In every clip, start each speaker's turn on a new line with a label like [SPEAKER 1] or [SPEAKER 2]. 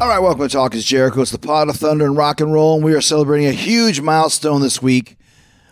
[SPEAKER 1] All right, welcome to Talk is Jericho. It's the pod of thunder and rock and roll, and we are celebrating a huge milestone this week.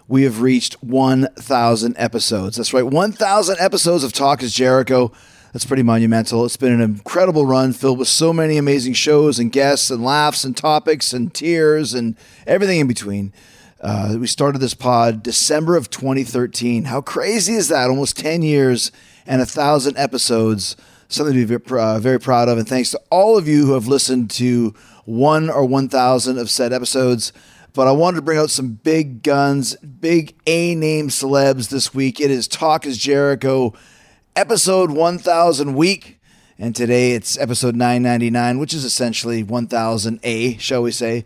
[SPEAKER 1] We have reached 1,000 episodes. That's right, 1,000 episodes of Talk is Jericho. That's pretty monumental. It's been an incredible run filled with so many amazing shows and guests and laughs and topics and tears and everything in between. Uh, we started this pod December of 2013. How crazy is that? Almost 10 years and a thousand episodes. Something to be very, uh, very proud of. And thanks to all of you who have listened to one or 1,000 of said episodes. But I wanted to bring out some big guns, big A name celebs this week. It is Talk is Jericho, episode 1000 week. And today it's episode 999, which is essentially 1000A, shall we say.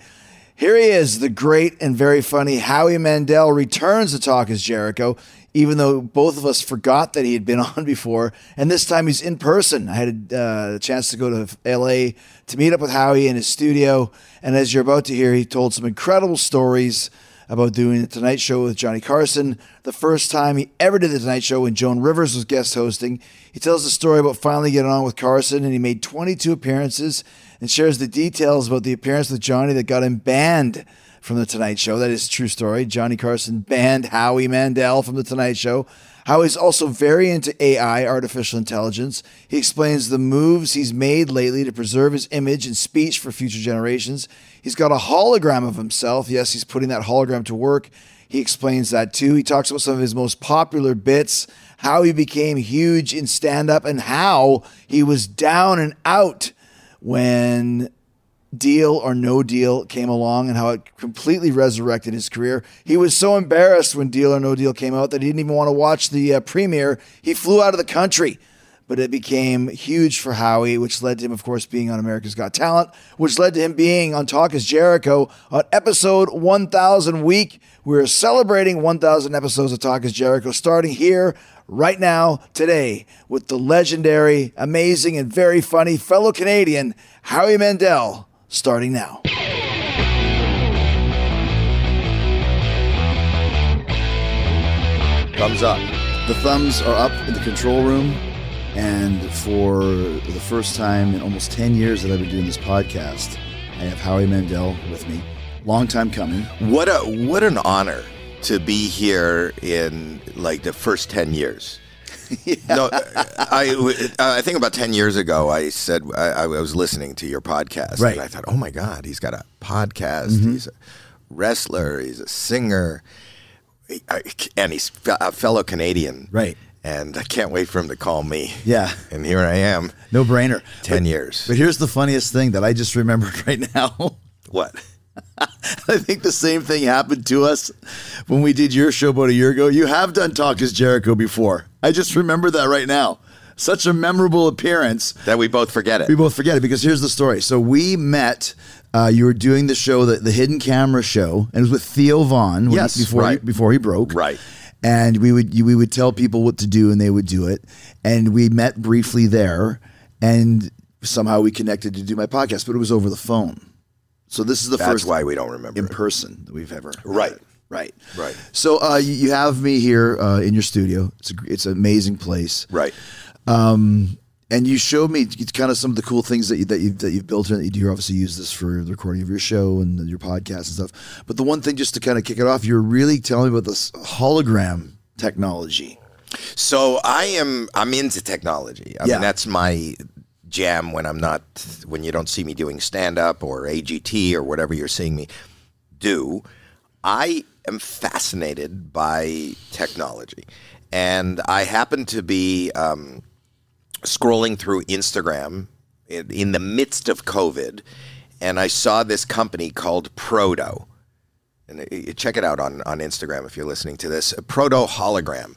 [SPEAKER 1] Here he is, the great and very funny Howie Mandel returns to Talk is Jericho, even though both of us forgot that he had been on before. And this time he's in person. I had uh, a chance to go to LA to meet up with Howie in his studio. And as you're about to hear, he told some incredible stories about doing the Tonight Show with Johnny Carson. The first time he ever did the Tonight Show when Joan Rivers was guest hosting. He tells the story about finally getting on with Carson, and he made 22 appearances and shares the details about the appearance with Johnny that got him banned from the Tonight Show. That is a true story. Johnny Carson banned Howie Mandel from the Tonight Show. Howie's also very into AI, artificial intelligence. He explains the moves he's made lately to preserve his image and speech for future generations. He's got a hologram of himself. Yes, he's putting that hologram to work. He explains that too. He talks about some of his most popular bits, how he became huge in stand up, and how he was down and out when Deal or No Deal came along and how it completely resurrected his career. He was so embarrassed when Deal or No Deal came out that he didn't even want to watch the uh, premiere. He flew out of the country. But it became huge for Howie, which led to him, of course, being on America's Got Talent, which led to him being on Talk is Jericho on episode 1000 week. We're celebrating 1000 episodes of Talk is Jericho starting here right now, today, with the legendary, amazing, and very funny fellow Canadian, Howie Mandel, starting now.
[SPEAKER 2] Thumbs up.
[SPEAKER 1] The thumbs are up in the control room. And for the first time in almost 10 years that I've been doing this podcast, I have Howie Mandel with me. Long time coming.
[SPEAKER 2] What a what an honor to be here in like the first ten years. No, I I think about ten years ago, I said I, I was listening to your podcast,
[SPEAKER 1] Right.
[SPEAKER 2] and I thought, oh my god, he's got a podcast. Mm-hmm. He's a wrestler. He's a singer, and he's a fellow Canadian,
[SPEAKER 1] Right.
[SPEAKER 2] And I can't wait for him to call me.
[SPEAKER 1] Yeah.
[SPEAKER 2] and here I am,
[SPEAKER 1] No brainer.
[SPEAKER 2] ten
[SPEAKER 1] But-
[SPEAKER 2] years.
[SPEAKER 1] But here's the funniest thing that I just remembered right now.
[SPEAKER 2] What?
[SPEAKER 1] I think the same thing happened to us when we did your show about a year ago. You have done Talk is Jericho before. I just remember that right now. Such a memorable appearance.
[SPEAKER 2] That we both forget it.
[SPEAKER 1] We both forget it because here's the story. So we met. Uh, you were doing the show, the, the Hidden Camera Show, and it was with Theo Von. when he-
[SPEAKER 2] Yes,
[SPEAKER 1] before
[SPEAKER 2] right.
[SPEAKER 1] he, before he broke.
[SPEAKER 2] Right.
[SPEAKER 1] And we would we would tell people what to do, and they would do it. And we met briefly there, and somehow we connected to do my podcast, but it was over the phone. So this is the
[SPEAKER 2] That's
[SPEAKER 1] first
[SPEAKER 2] why we don't remember
[SPEAKER 1] in
[SPEAKER 2] it.
[SPEAKER 1] person that we've ever
[SPEAKER 2] Right.
[SPEAKER 1] right
[SPEAKER 2] Right.
[SPEAKER 1] So uh, you, you have me here uh, in your studio. It's a, it's an amazing place.
[SPEAKER 2] Right.
[SPEAKER 1] Um, And you showed me kind of some of the cool things that you, that you that you've built and that you do. You obviously use this for the recording of your show and your podcast and stuff. But the one thing, just to kind of kick it off, you're really telling me about this hologram technology.
[SPEAKER 2] So I am I'm into technology. I
[SPEAKER 1] Yeah.
[SPEAKER 2] mean that's my jam when I'm not when you don't see me doing stand up or AGT or whatever you're seeing me do. I am fascinated by technology. And I happen to be um, scrolling through Instagram in, in the midst of COVID, and I saw this company called Proto. And uh, check it out on, on Instagram if you're listening to this. Proto hologram.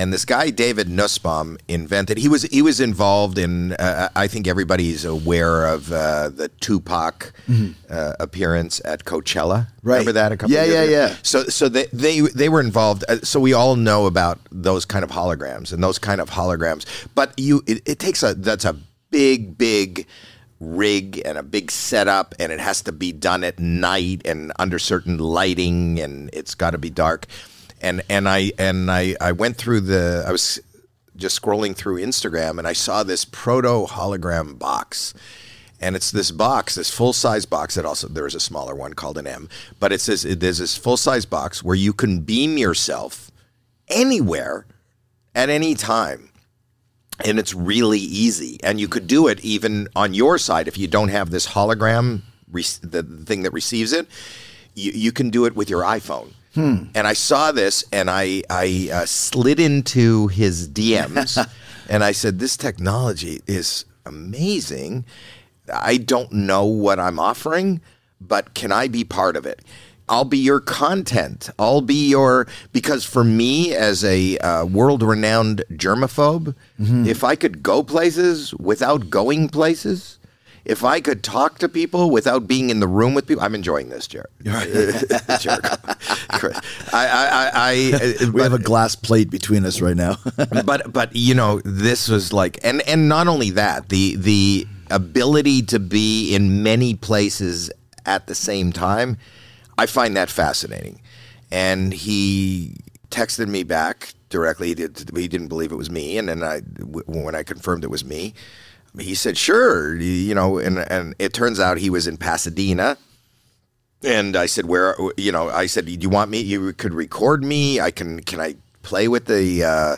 [SPEAKER 2] And this guy David Nussbaum invented. He was he was involved in. Uh, I think everybody's aware of uh, the Tupac uh, appearance at Coachella.
[SPEAKER 1] Mm-hmm. Right.
[SPEAKER 2] Remember that a couple
[SPEAKER 1] Yeah,
[SPEAKER 2] of years
[SPEAKER 1] yeah,
[SPEAKER 2] ago?
[SPEAKER 1] yeah.
[SPEAKER 2] So so they they they were involved. Uh, so we all know about those kind of holograms and those kind of holograms. But you, it, it takes a that's a big big rig and a big setup, and it has to be done at night and under certain lighting, and it's got to be dark. And and I and I I went through the I was just scrolling through Instagram and I saw this proto hologram box. And it's this box, this full size box that also there is a smaller one called an M, but it says there's this full size box where you can beam yourself anywhere at any time. And it's really easy. And you could do it even on your side if you don't have this hologram, the thing that receives it. You, you can do it with your iPhone. And I saw this and I, I uh, slid into his DMs and I said, This technology is amazing. I don't know what I'm offering, but can I be part of it? I'll be your content. I'll be your because for me as a uh, world-renowned germaphobe, if I could go places without going places, if I could talk to people without being in the room with people, I'm enjoying this, Jared. I, I, I, I,
[SPEAKER 1] We have a glass plate between us right now.
[SPEAKER 2] but but you know this was like and and not only that the the ability to be in many places at the same time i find that fascinating. And he texted me back directly. He, did, he didn't believe it was me. And then i when i confirmed it was me he said sure you know and and it turns out he was in pasadena and I said, "Where? You know?" I said, "Do you want me? You could record me. I can. Can I play with the uh,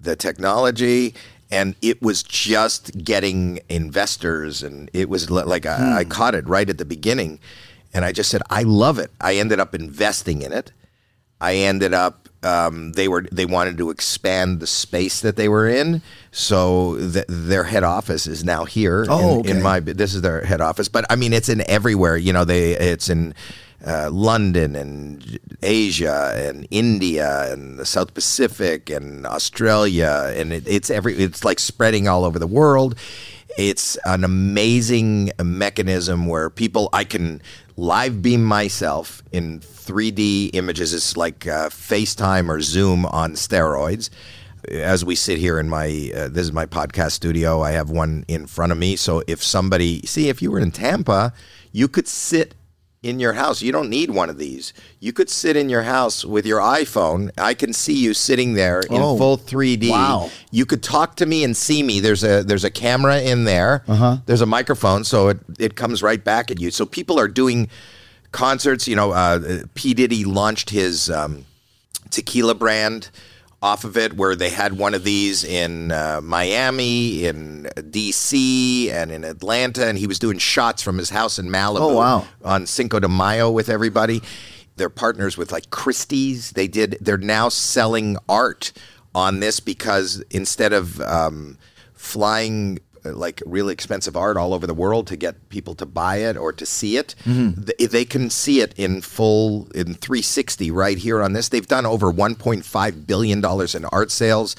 [SPEAKER 2] the technology?" And it was just getting investors, and it was li- like I, I caught it right at the beginning, and I just said, "I love it." I ended up investing in it. I ended up um, they were they wanted to expand the space that they were in, so th- their head office is now here.
[SPEAKER 1] Oh,
[SPEAKER 2] in, in my this is their head office, but I mean it's in everywhere. You know, they it's in uh, London and Asia and India and the South Pacific and Australia, and it, it's every it's like spreading all over the world. It's an amazing mechanism where people I can live beam myself in 3D images. It's like uh, FaceTime or Zoom on steroids. As we sit here in my uh, this is my podcast studio. I have one in front of me. So if somebody see if you were in Tampa, you could sit in your house. You don't need one of these. You could sit in your house with your iPhone. I can see you sitting there in
[SPEAKER 1] Oh,
[SPEAKER 2] full 3D.
[SPEAKER 1] wow.
[SPEAKER 2] You could talk to me and see me. There's a there's a camera in there. Uh-huh. There's a microphone, so it, it comes right back at you. So people are doing concerts. You know, uh, P Diddy launched his um, tequila brand off of it, where they had one of these in uh, Miami, in D.C., and in Atlanta, and he was doing shots from his house in Malibu
[SPEAKER 1] Oh, wow.
[SPEAKER 2] on Cinco de Mayo with everybody. They're partners with like Christie's. They did. They're now selling art on this because instead of um, flying like really expensive art all over the world to get people to buy it or to see it, th- they can see it in full in 360 right here on this. They've done over 1.5 billion dollars in art sales.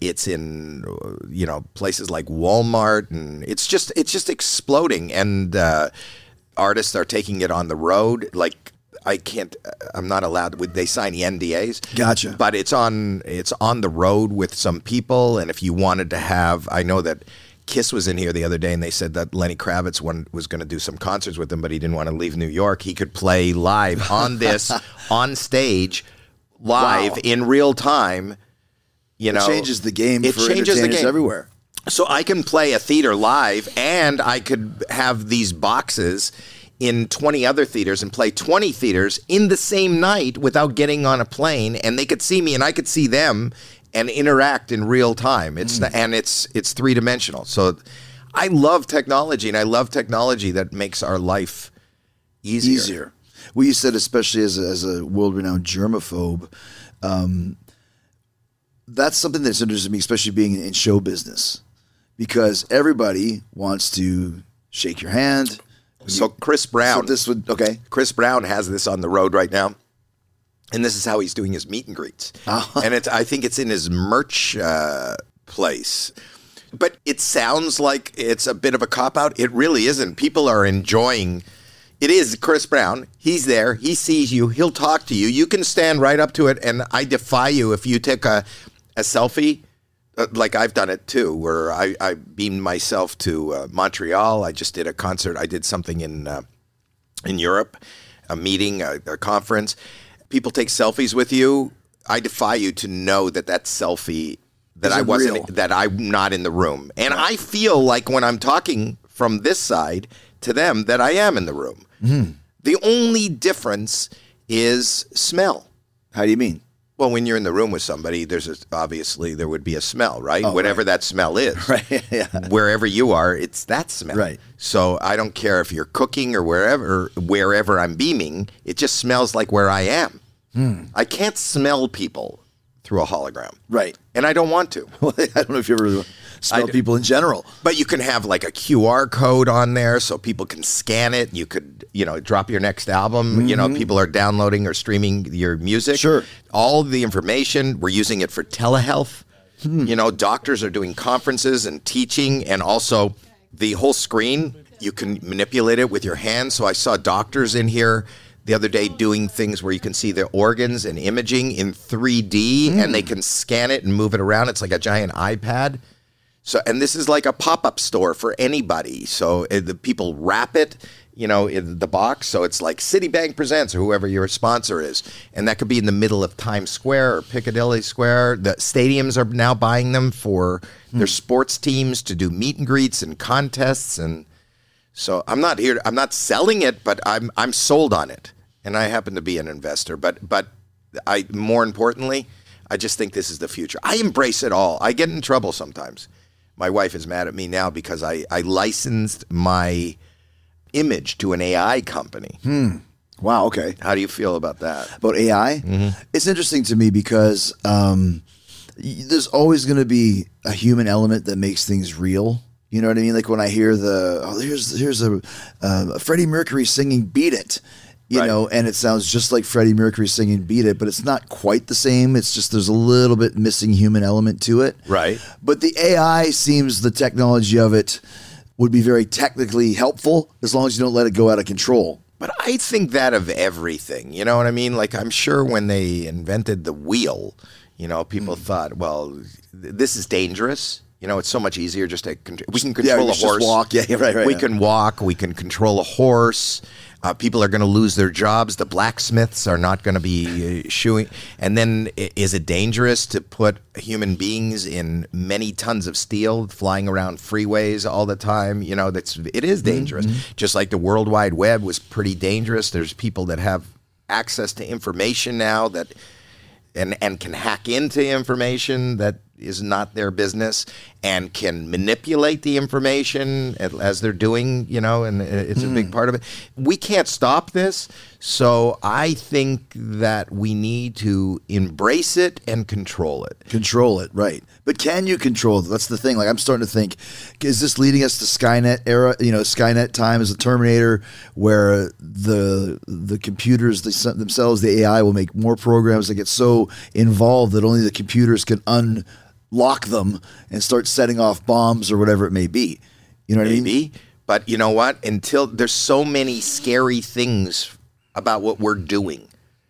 [SPEAKER 2] It's in uh, you know places like Walmart, and it's just it's just exploding. And uh, artists are taking it on the road. Like I can't, I'm not allowed. Would they sign the NDAs?
[SPEAKER 1] Gotcha.
[SPEAKER 2] But it's on it's on the road with some people, and if you wanted to have, I know that. Kiss was in here the other day, and they said that Lenny Kravitz one was going to do some concerts with them, but he didn't want to leave New York. He could play live on this on stage, live
[SPEAKER 1] Wow.
[SPEAKER 2] in real time. You know, it
[SPEAKER 1] changes the game
[SPEAKER 2] It changes the game
[SPEAKER 1] everywhere.
[SPEAKER 2] So I can play a theater live and I could have these boxes in 20 other theaters and play 20 theaters in the same night without getting on a plane and they could see me and I could see them and interact in real time. It's and it's it's three-dimensional. So I love technology and I love technology that makes our life easier.
[SPEAKER 1] easier. Well, you said, especially as a, as a world renowned germaphobe, um, that's something that's interesting to me, especially being in show business, because everybody wants to shake your hand.
[SPEAKER 2] So Chris Brown
[SPEAKER 1] So this would okay.
[SPEAKER 2] Chris Brown has this on the road right now. And this is how he's doing his meet and greets. And it's, I think it's in his merch uh, place. But it sounds like it's a bit of a cop out. It really isn't. People are enjoying it is Chris Brown. He's there. He sees you. He'll talk to you. You can stand right up to it. And I defy you if you take a, a selfie, uh, like I've done it too, where I, I beamed myself to uh, Montreal. I just did a concert. I did something in uh, in Europe, a meeting, a, a conference. People take selfies with you. I defy you to know that that selfie that I wasn't
[SPEAKER 1] real.
[SPEAKER 2] that I'm not in the room, and I feel like when I'm talking from this side to them that I am in the room.
[SPEAKER 1] Mm-hmm.
[SPEAKER 2] The only difference is smell.
[SPEAKER 1] How do you mean?
[SPEAKER 2] Well, when you're in the room with somebody, there's a, obviously there would be a smell, right?
[SPEAKER 1] Oh,
[SPEAKER 2] Whatever that smell is,
[SPEAKER 1] Right, yeah.
[SPEAKER 2] Wherever you are, it's that smell,
[SPEAKER 1] Right.
[SPEAKER 2] So I don't care if you're cooking or wherever, wherever I'm beaming, it just smells like where I am.
[SPEAKER 1] Hmm.
[SPEAKER 2] I can't smell people through a hologram,
[SPEAKER 1] Right.
[SPEAKER 2] and I don't want to.
[SPEAKER 1] I don't know if you ever smell people in general.
[SPEAKER 2] But you can have like a QR code on there so people can scan it. You could, you know, drop your next album. You know, people are downloading or streaming your music.
[SPEAKER 1] Mm-hmm. Sure.
[SPEAKER 2] All the information, we're using it for telehealth.
[SPEAKER 1] Hmm.
[SPEAKER 2] You know, doctors are doing conferences and teaching, and also the whole screen, you can manipulate it with your hands. So I saw doctors in here the other day doing things where you can see their organs and imaging in 3D and
[SPEAKER 1] Hmm.
[SPEAKER 2] they can scan it and move it around. It's like a giant iPad. So, and this is like a pop-up store for anybody. So uh, the people wrap it, you know, in the box. So it's like Citibank presents or whoever your sponsor is, and that could be in the middle of Times Square or Piccadilly Square. The stadiums are now buying them for their sports teams to do meet and greets and contests. And so I'm not here. I'm not selling it, but I'm I'm sold on it, and I happen to be an investor. But but I more importantly, I just think this is the future. I embrace it all. I get in trouble sometimes. My wife is mad at me now because I, I licensed my image to an AI company.
[SPEAKER 1] Wow. Okay.
[SPEAKER 2] How do you feel about that?
[SPEAKER 1] about AI. It's interesting to me because um, there's always going to be a human element that makes things real. You know what I mean? Like when I hear the oh, here's here's a, uh, a Freddie Mercury singing "Beat It," you
[SPEAKER 2] Right.
[SPEAKER 1] know, and it sounds just like Freddie Mercury singing "Beat It," but it's not quite the same. It's just there's a little bit missing human element to it.
[SPEAKER 2] Right.
[SPEAKER 1] But the AI seems the technology of it would be very technically helpful as long as you don't let it go out of control.
[SPEAKER 2] But I think that of everything. You know what I mean? Like, I'm sure when they invented the wheel, you know, people
[SPEAKER 1] Hmm.
[SPEAKER 2] thought, well, th- this is dangerous. You know, it's so much easier just to con- we can control
[SPEAKER 1] you
[SPEAKER 2] a
[SPEAKER 1] just
[SPEAKER 2] horse.
[SPEAKER 1] walk. Yeah, yeah, right, right,
[SPEAKER 2] We
[SPEAKER 1] yeah.
[SPEAKER 2] can walk. We can control a horse. Uh, people are going to lose their jobs. The blacksmiths are not going to be uh, shoeing. And then, is it dangerous to put human beings in many tons of steel, flying around freeways all the time? You know, that's it is dangerous. Just like the World Wide Web was pretty dangerous. There's people that have access to information now that and and can hack into information that is not their business and can manipulate the information as- they're doing you know and it's a big hmm. part of it we can't stop this so i think that we need to embrace it and control it
[SPEAKER 1] Control it, right. But can you control it? That's the thing. Like I'm starting to think, is this leading us to Skynet era, you know, Skynet time is a Terminator where the the computers the, themselves, the AI will make more programs that get so involved that only the computers can unlock them and start setting off bombs or whatever it may be. You know what I mean?
[SPEAKER 2] but you know what? Until there's so many scary things about what we're doing.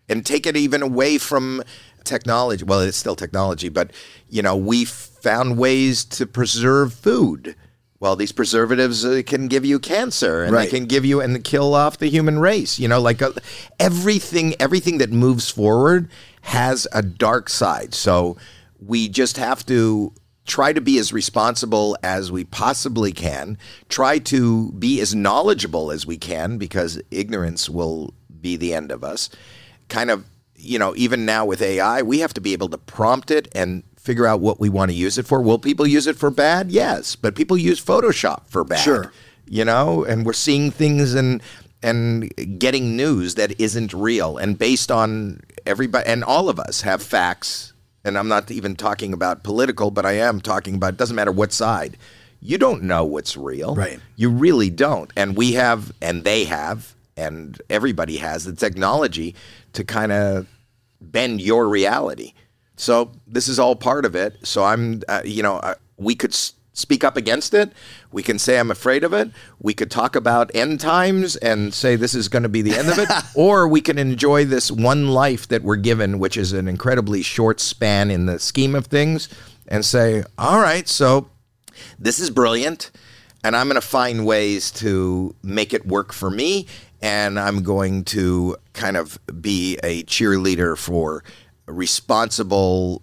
[SPEAKER 2] And take it even away from technology. Well it's still technology but you know we found ways to preserve food. Well these preservatives uh, can give you cancer and
[SPEAKER 1] Right.
[SPEAKER 2] they can give you and kill off the human race. You know like uh, everything everything that moves forward has a dark side. So we just have to try to be as responsible as we possibly can, try to be as knowledgeable as we can because ignorance will be the end of us. Kind of, you know, even now with AI, we have to be able to prompt it and figure out what we want to use it for. Will people use it for bad? Yes, but people use Photoshop for bad.
[SPEAKER 1] Sure.
[SPEAKER 2] You know, and we're seeing things and and getting news that isn't real and based on everybody and all of us have facts and I'm not even talking about political, but I am talking about it doesn't matter what side. You don't know what's real.
[SPEAKER 1] Right.
[SPEAKER 2] You really don't. And we have and they have and everybody has the technology to kind of bend your reality. So this is all part of it. So I'm, uh, you know, uh, we could s- speak up against it. We can say I'm afraid of it. We could talk about end times and say this is going to be the end of it, or we can enjoy this one life that we're given, which is an incredibly short span in the scheme of things, and say, all right, so this is brilliant and I'm going to find ways to make it work for me and I'm going to kind of be a cheerleader for responsible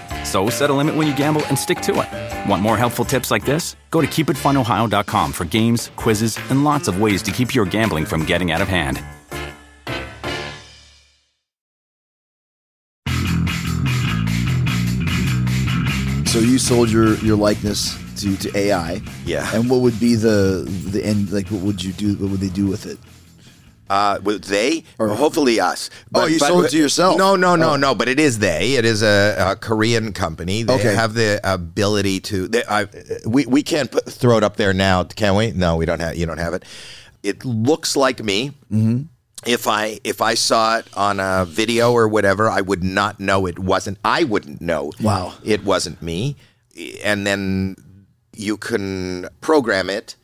[SPEAKER 3] So set a limit when you gamble and stick to it. Want more helpful tips like this? Go to keepitfunohio.com for games, quizzes, and lots of ways to keep your gambling from getting out of hand.
[SPEAKER 1] So you sold your your likeness to, to AI.
[SPEAKER 2] Yeah.
[SPEAKER 1] And what would be the the end? Like, what would you do? What would they do with it?
[SPEAKER 2] Uh, would they or hopefully us?
[SPEAKER 1] Oh, you sold it to yourself.
[SPEAKER 2] No, no, no,
[SPEAKER 1] Oh.
[SPEAKER 2] no. But it is they. It is a, a Korean company. They
[SPEAKER 1] Okay.
[SPEAKER 2] have the ability to. They, I, we we can't put, throw it up there now, can we? No, we don't have. You don't have it. It looks like me. Mm-hmm. If I if I saw it on a video or whatever, I would not know it wasn't. I wouldn't know.
[SPEAKER 1] Wow.
[SPEAKER 2] it wasn't me. And then you can program it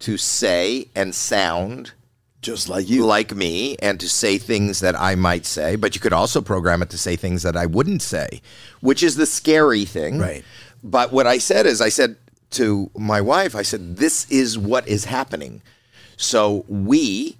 [SPEAKER 2] to say and sound
[SPEAKER 1] Just like you.
[SPEAKER 2] like me and to say things that I might say, but you could also program it to say things that I wouldn't say, which is the scary thing.
[SPEAKER 1] Right.
[SPEAKER 2] But what I said is, I said to my wife, I said, this is what is happening. So we,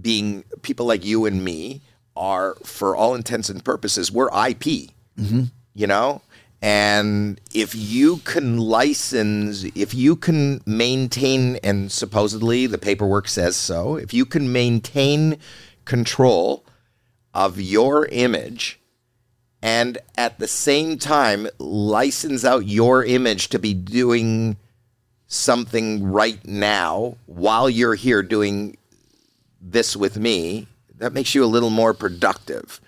[SPEAKER 2] being people like you and me, are, for all intents and purposes, we're IP, mm-hmm. you know? And if you can license, if you can maintain, and supposedly the paperwork says so, if you can maintain control of your image and at the same time license out your image to be doing something right now while you're here doing this with me, that makes you a little more productive.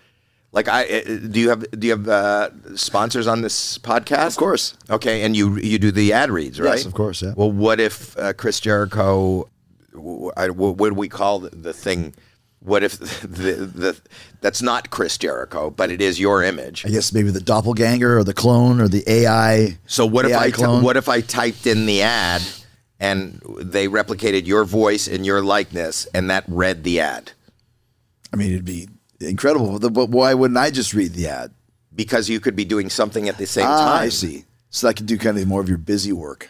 [SPEAKER 2] Like I uh, do you have do you have uh, sponsors on this podcast?
[SPEAKER 1] Of course.
[SPEAKER 2] Okay, and you you do the ad reads, right?
[SPEAKER 1] Yes, of course, yeah.
[SPEAKER 2] Well, what if uh, Chris Jericho? w- I- w- What do we call the, the thing? What if the, the that's not Chris Jericho, but it is your image?
[SPEAKER 1] I guess maybe the doppelganger or the clone or the AI.
[SPEAKER 2] So what if I
[SPEAKER 1] clone?
[SPEAKER 2] what if I typed in the ad and they replicated your voice and your likeness and that read the ad?
[SPEAKER 1] I mean, it'd be incredible. But why wouldn't I just read the ad?
[SPEAKER 2] Because you could be doing something at the same
[SPEAKER 1] Ah,
[SPEAKER 2] time.
[SPEAKER 1] I see. So I can do kind of more of your busy work,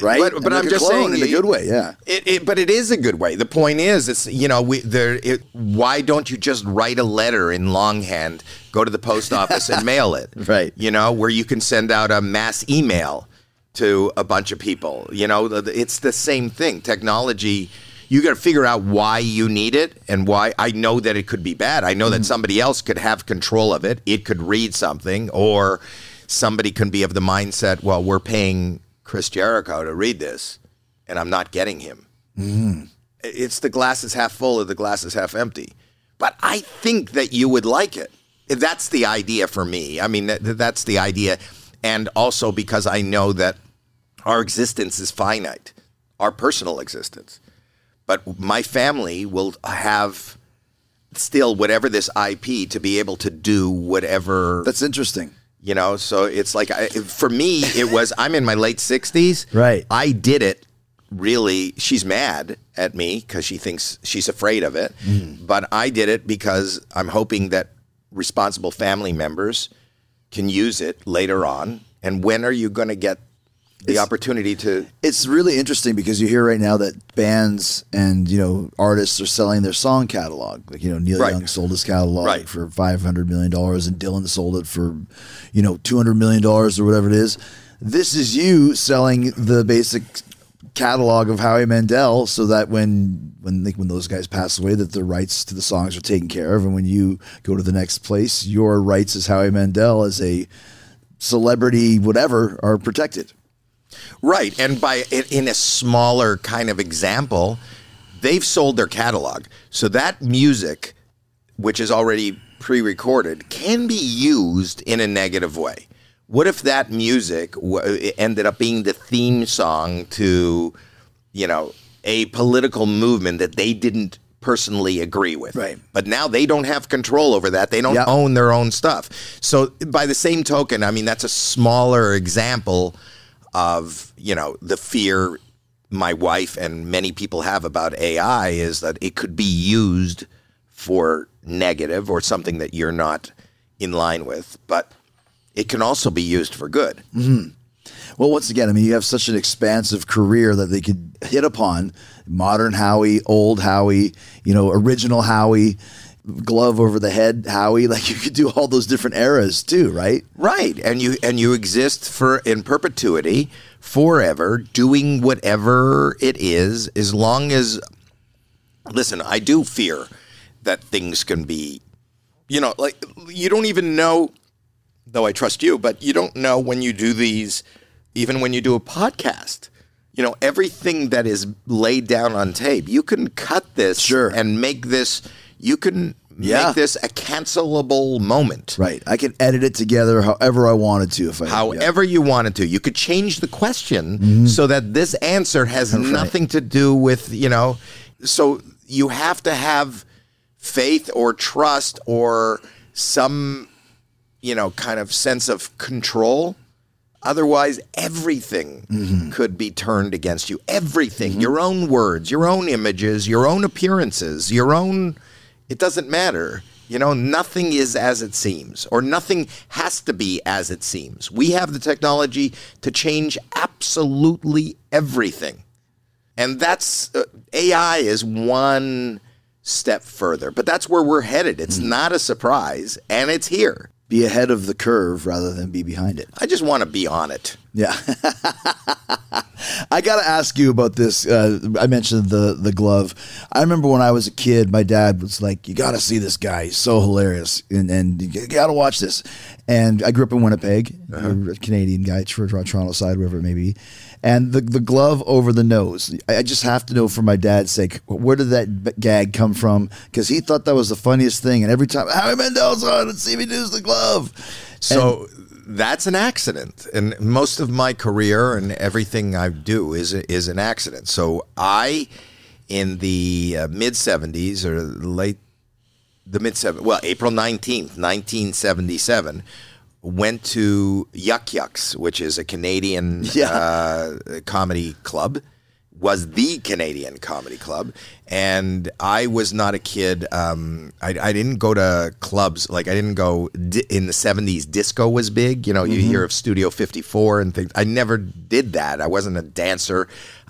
[SPEAKER 1] right?
[SPEAKER 2] But, but
[SPEAKER 1] like
[SPEAKER 2] I'm just saying
[SPEAKER 1] in a good way. Yeah.
[SPEAKER 2] It, it, but it is a good way. The point is, it's you know, we there. It, why don't you just write a letter in longhand, go to the post office and mail it?
[SPEAKER 1] Right.
[SPEAKER 2] You know, where you can send out a mass email to a bunch of people. You know, it's the same thing. Technology. You got to figure out why you need it and why. I know that it could be bad. I know that mm-hmm. somebody else could have control of it. It could read something, or somebody can be of the mindset, well, we're paying Chris Jericho to read this, and I'm not getting him. Mm. It's the glass is half full or the glass is half empty. But I think that you would like it. That's the idea for me. I mean, that, that's the idea. And also because I know that our existence is finite, our personal existence. But my family will have still whatever this IP to be able to do whatever
[SPEAKER 1] That's interesting.
[SPEAKER 2] you know so it's like I, for me it was i'm in my late 60s
[SPEAKER 1] Right.
[SPEAKER 2] i did it really she's mad at me because she thinks she's afraid of it. Mm. But I did it because I'm hoping that responsible family members can use it later on. And when are you going to get the opportunity to?
[SPEAKER 1] It's really interesting because you hear right now that bands and you know artists are selling their song catalog. Like you know Neil
[SPEAKER 2] Right.
[SPEAKER 1] Young sold his catalog
[SPEAKER 2] Right.
[SPEAKER 1] for five hundred million dollars, and Dylan sold it for you know two hundred million dollars or whatever it is. This is you selling the basic catalog of Howie Mandel, so that when when like, when those guys pass away, that the rights to the songs are taken care of, and when you go to the next place, your rights as Howie Mandel as a celebrity, whatever, are protected.
[SPEAKER 2] Right, and by in- in a smaller kind of example, they've sold their catalog, so that music, which is already pre-recorded, can be used in a negative way. What if that music w- eh, ended up being the theme song to, you know, a political movement that they didn't personally agree with?
[SPEAKER 1] Right.
[SPEAKER 2] But now they don't have control over that. They don't
[SPEAKER 1] Yeah.
[SPEAKER 2] own their own stuff. So by the same token, I mean that's a smaller example of, you know, the fear my wife and many people have about AI is that it could be used for negative or something that you're not in line with, but it can also be used for good. Mm-hmm.
[SPEAKER 1] Well, once again, I mean, you have such an expansive career that they could hit upon. Modern Howie, old Howie, you know, original Howie, glove over the head Howie. Like you could do all those different eras too, right?
[SPEAKER 2] Right, and you and you exist for in perpetuity, forever, doing whatever it is, as long as. Listen, I do fear that things can be, you know, like you don't even know. Though I trust you, but you don't know when you do these, even when you do a podcast. You know, everything that is laid down on tape, you can cut this
[SPEAKER 1] Sure.
[SPEAKER 2] and make this. You can
[SPEAKER 1] Yeah.
[SPEAKER 2] make this a cancelable moment
[SPEAKER 1] Right. I could edit it together however I wanted to if I
[SPEAKER 2] however you wanted to. You could change the question mm-hmm. so that this answer has nothing to do with, you know, so you have to have faith or trust or some, you know, kind of sense of control. Otherwise, everything mm-hmm. could be turned against you. Everything, mm-hmm. your own words, your own images, your own appearances, your own, it doesn't matter. You know, nothing is as it seems, or nothing has to be as it seems. We have the technology to change absolutely everything. And that's uh, AI is one step further, but that's where we're headed. It's not a surprise, and it's here.
[SPEAKER 1] Be ahead of the curve rather than be behind it.
[SPEAKER 2] I just want to be on it.
[SPEAKER 1] Yeah. I got to ask you about this. Uh, I mentioned the the glove. I remember when I was a kid, my dad was like, "You got to see this guy. He's so hilarious, and and you got to watch this." And I grew up in Winnipeg, a Canadian guy, Toronto side, wherever it may be. And the the glove over the nose. I just have to know for my dad's sake, where did that b- gag come from? Because he thought that was the funniest thing. And every time Howie Mandel's on, and see me do's the glove.
[SPEAKER 2] So that's an accident, and most of my career and everything I do is is an accident. So I, in the uh, mid '70s or late the mid seven well April nineteenth, nineteen seventy seven. Went to Yuk Yuk's, which is a Canadian
[SPEAKER 1] Yeah.
[SPEAKER 2] uh, comedy club, was the Canadian comedy club, and I was not a kid. Um, I, I didn't go to clubs like I didn't go di- in the seventies. Disco was big, you know. You hear of Studio Fifty Four and things. I never did that. I wasn't a dancer.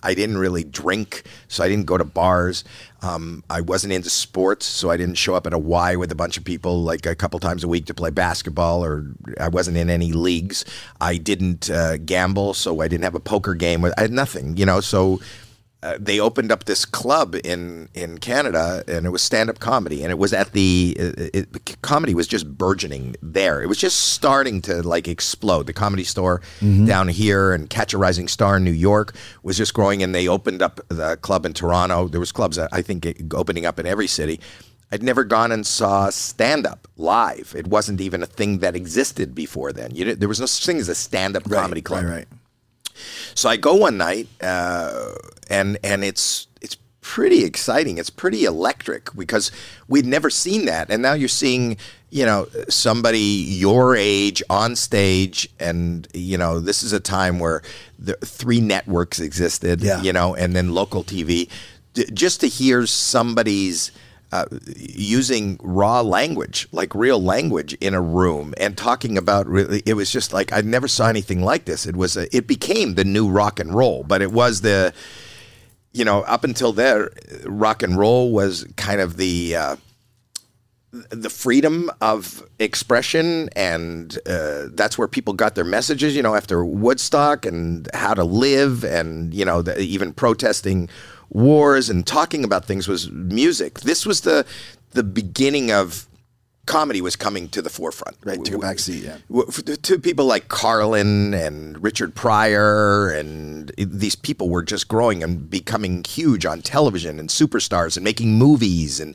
[SPEAKER 2] I didn't really drink, so I didn't go to bars. Um, I wasn't into sports, so I didn't show up at a Y with a bunch of people like a couple times a week to play basketball, or I wasn't in any leagues. I didn't uh, gamble, so I didn't have a poker game. I had nothing, you know. So uh, they opened up this club in in Canada, and it was stand up comedy, and it was at the uh, it, it, comedy was just burgeoning there. It was just starting to like explode. The comedy store mm-hmm. down here and Catch a Rising Star in New York was just growing, and they opened up the club in Toronto. There was clubs that I think uh, opening up in every city. I'd never gone and saw stand up live. It wasn't even a thing that existed before then. You there was no such thing as a stand up comedy club.
[SPEAKER 1] Right, right.
[SPEAKER 2] So I go one night, uh, and and it's it's pretty exciting. It's pretty electric because we'd never seen that, and now you're seeing you know somebody your age on stage, and you know this is a time where the three networks existed,
[SPEAKER 1] Yeah.
[SPEAKER 2] you know, and then local TV. D- just to hear somebody's uh, using raw language, like real language, in a room and talking about really, it was just like I never saw anything like this. It was a, it became the new rock and roll, but it was the you know up until there, rock and roll was kind of the uh, the freedom of expression and uh, that's where people got their messages you know after woodstock and how to live and you know the, even protesting wars and talking about things was music this was the the beginning of comedy was coming to the forefront
[SPEAKER 1] Right, took a back seat, yeah.
[SPEAKER 2] To people like Carlin and Richard Pryor and these people were just growing and becoming huge on television and superstars and making movies and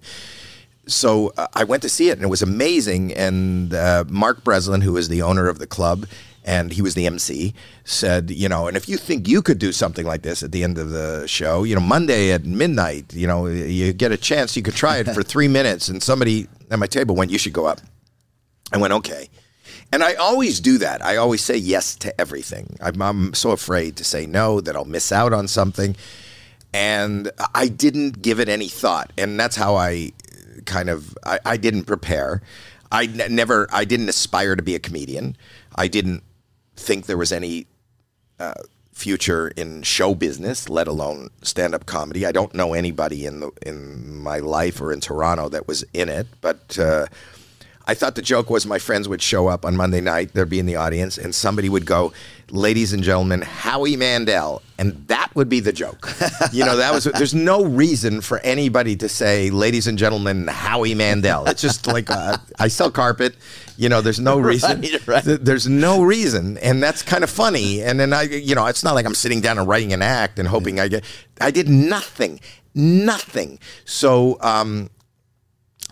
[SPEAKER 2] so uh, I went to see it and it was amazing. And uh, Mark Breslin, who is the owner of the club, and he was the MC, said, you know, and if you think you could do something like this at the end of the show, you know, Monday at midnight, you know, you get a chance, you could try it for three minutes. And somebody at my table went, you should go up. I went, okay. And I always do that. I always say yes to everything. I'm, I'm so afraid to say no that I'll miss out on something. And I didn't give it any thought. And that's how I kind of, I, I didn't prepare. I n- never, I didn't aspire to be a comedian. I didn't think there was any uh, future in show business, let alone stand up comedy. I don't know anybody in the in my life or in Toronto that was in it, but uh, I thought the joke was my friends would show up on Monday night, they'd be in the audience, and somebody would go, "Ladies and gentlemen, Howie Mandel," and that would be the joke. you know, that was. There's no reason for anybody to say, "Ladies and gentlemen, Howie Mandel." It's just like uh, I sell carpet. You know, there's no reason.
[SPEAKER 1] Right, right.
[SPEAKER 2] Th- There's no reason, and that's kind of funny. And then I, you know, it's not like I'm sitting down and writing an act and hoping I get. I did nothing, nothing. So um,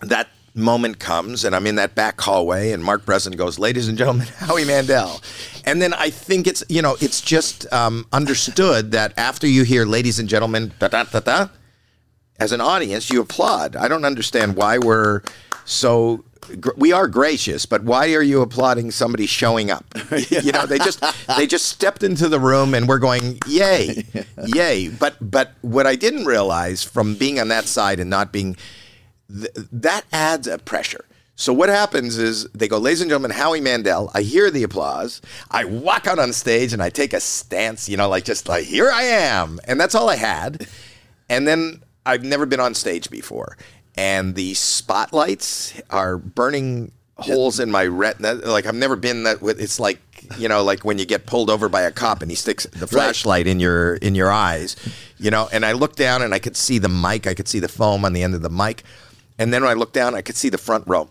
[SPEAKER 2] that moment comes, and I'm in that back hallway, and Mark Breslin goes, "Ladies and gentlemen, Howie Mandel," and then I think it's you know it's just um, understood that after you hear "Ladies and gentlemen," da da da da, as an audience, you applaud. I don't understand why we're so. We are gracious, but why are you applauding somebody showing up? You know, they just they just stepped into the room and we're going, yay, yay. But but what I didn't realize from being on that side and not being th- that adds a pressure. So what happens is they go, ladies and gentlemen, Howie Mandel. I hear the applause. I walk out on stage and I take a stance, you know, like just like here I am, and that's all I had. And then I've never been on stage before, and the spotlights are burning holes in my retina. Like I've never been that. With it's like you know, like when you get pulled over by a cop and he sticks the flashlight in your in your eyes, you know. And I looked down and I could see the mic. I could see the foam on the end of the mic, and then when I looked down, I could see the front row.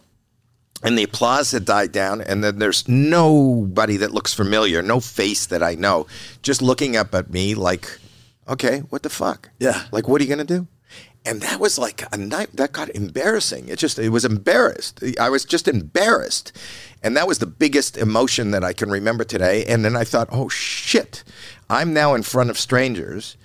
[SPEAKER 2] And the applause had died down, and then there's nobody that looks familiar, no face that I know, just looking up at me like, okay, what the fuck?
[SPEAKER 1] Yeah.
[SPEAKER 2] Like, what are you going to do? And that was like a night that got embarrassing. It just, it was embarrassed. I was just embarrassed. And that was the biggest emotion that I can remember today. And then I thought, oh shit, I'm now in front of strangers.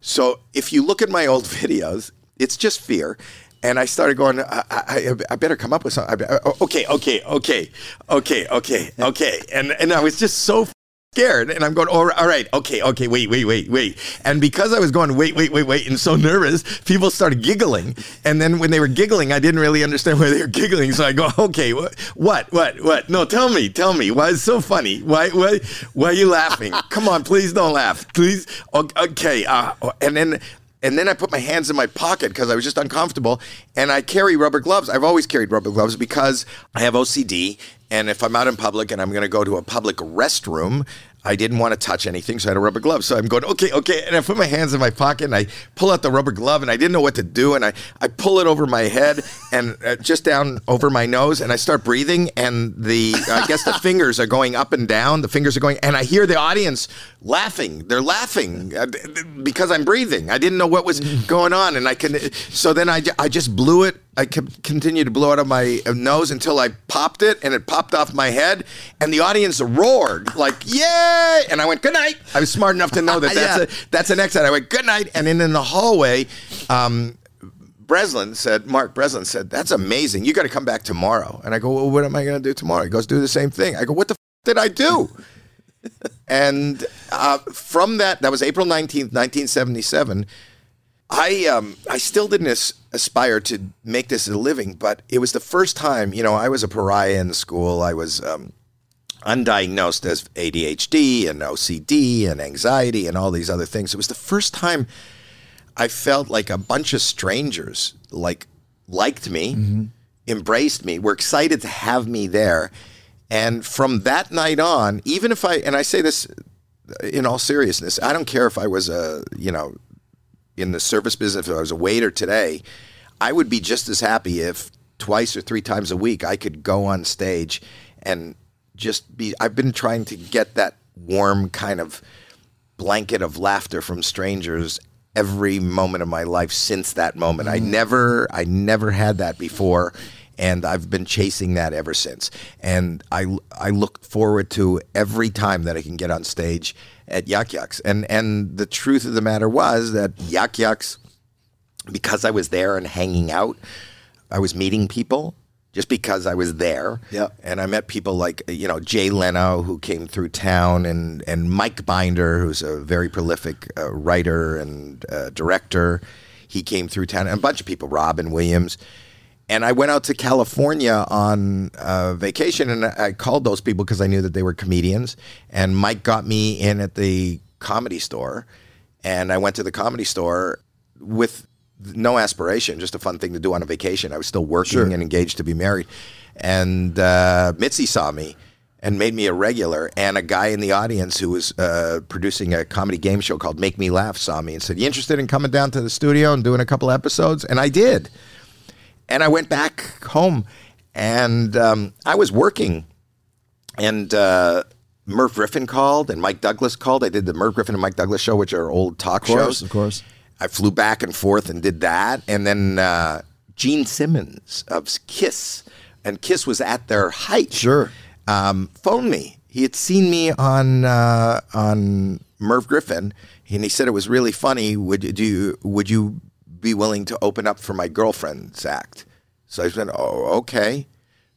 [SPEAKER 2] So if you look at my old videos, it's just fear. And I started going, I, I, I better come up with something. Oh, okay, okay, okay, okay, okay, okay. And, and I was just so scared. And I'm going, all right, all right, okay, okay, wait, wait, wait, wait. And because I was going, wait, wait, wait, wait, and so nervous, people started giggling. And then when they were giggling, I didn't really understand why they were giggling. So I go, okay, what, what, what, what? No, tell me, tell me. Why is it so funny? Why, why, why are you laughing? Come on, please don't laugh. Please. Okay. Uh, and then and then I put my hands in my pocket because I was just uncomfortable. And I carry rubber gloves. I've always carried rubber gloves because I have OCD. And if I'm out in public and I'm going to go to a public restroom, I didn't want to touch anything, so I had a rubber glove. So I'm going, okay, okay. And I put my hands in my pocket and I pull out the rubber glove and I didn't know what to do. And I, I pull it over my head and uh, just down over my nose and I start breathing. And the, I guess the fingers are going up and down. The fingers are going, and I hear the audience laughing. They're laughing uh, because I'm breathing. I didn't know what was going on. And I can, so then I, I just blew it. I con- continued to blow out of my nose until I popped it and it popped off my head. And the audience roared like, Yay! And I went, good night. I was smart enough to know that that's,
[SPEAKER 1] Yeah.
[SPEAKER 2] a, that's an exit. I went, good night. And then in the hallway, um, Breslin said, Mark Breslin said, that's amazing. You got to come back tomorrow. And I go, well, what am I going to do tomorrow? He goes, do the same thing. I go, what the f- did I do? and uh, from that, that was April 19th, 1977. I um I still didn't as- aspire to make this a living, but it was the first time. You know, I was a pariah in school. I was um, undiagnosed as ADHD and OCD and anxiety and all these other things. It was the first time I felt like a bunch of strangers like liked me, embraced me, were excited to have me there. And from that night on, even if I and I say this in all seriousness, I don't care if I was a you know in the service business, if I was a waiter today, I would be just as happy if twice or three times a week I could go on stage and just be. I've been trying to get that warm kind of blanket of laughter from strangers every moment of my life since that moment. I mm. never, I never had that before. And I've been chasing that ever since. And I, I look forward to every time that I can get on stage at Yuk Yuk's. And, and the truth of the matter was that Yuk Yuk's, because I was there and hanging out, I was meeting people just because I was there.
[SPEAKER 1] Yep.
[SPEAKER 2] And I met people like, you know, Jay Leno, who came through town, and, and Mike Binder, who's a very prolific uh, writer and uh, director. He came through town, and a bunch of people, Robin Williams. And I went out to California on uh, vacation, and I called those people because I knew that they were comedians. And Mike got me in at the comedy store, and I went to the comedy store with no aspiration, just a fun thing to do on a vacation. I was still working and engaged to be married, and uh, Mitzi saw me and made me a regular. And a guy in the audience who was uh, producing a comedy game show called Make Me Laugh saw me and said, "You interested in coming down to the studio and doing a couple episodes?" And I did and I went back home, and um, I was working, and uh, Merv Griffin called, and Mike Douglas called. I did the Merv Griffin and Mike Douglas show, which are old talk
[SPEAKER 1] course,
[SPEAKER 2] shows.
[SPEAKER 1] of course.
[SPEAKER 2] I flew back and forth and did that, and then uh, Gene Simmons of Kiss, and Kiss was at their height.
[SPEAKER 1] Sure.
[SPEAKER 2] Um, phoned me. He had seen me on uh, on Merv Griffin, and he said it was really funny. Would you- do you, would you be willing to open up for my girlfriend's act? So I said, "Oh, okay.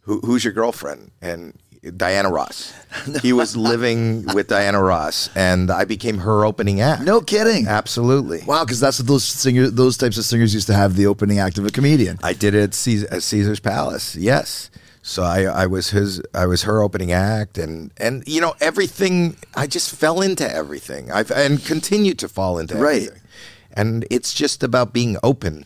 [SPEAKER 2] Who, who's your girlfriend?" And Diana Ross. he was living with Diana Ross, and I became her opening act.
[SPEAKER 1] No kidding.
[SPEAKER 2] Absolutely.
[SPEAKER 1] Wow, because that's what those singers, those types of singers used to have the opening act of a comedian.
[SPEAKER 2] I did it at, Caesar, at Caesar's Palace. Yes. So I, I was his I was her opening act and and you know everything I just fell into everything. I've and continued to fall into
[SPEAKER 1] Right.
[SPEAKER 2] everything. And it's just about being open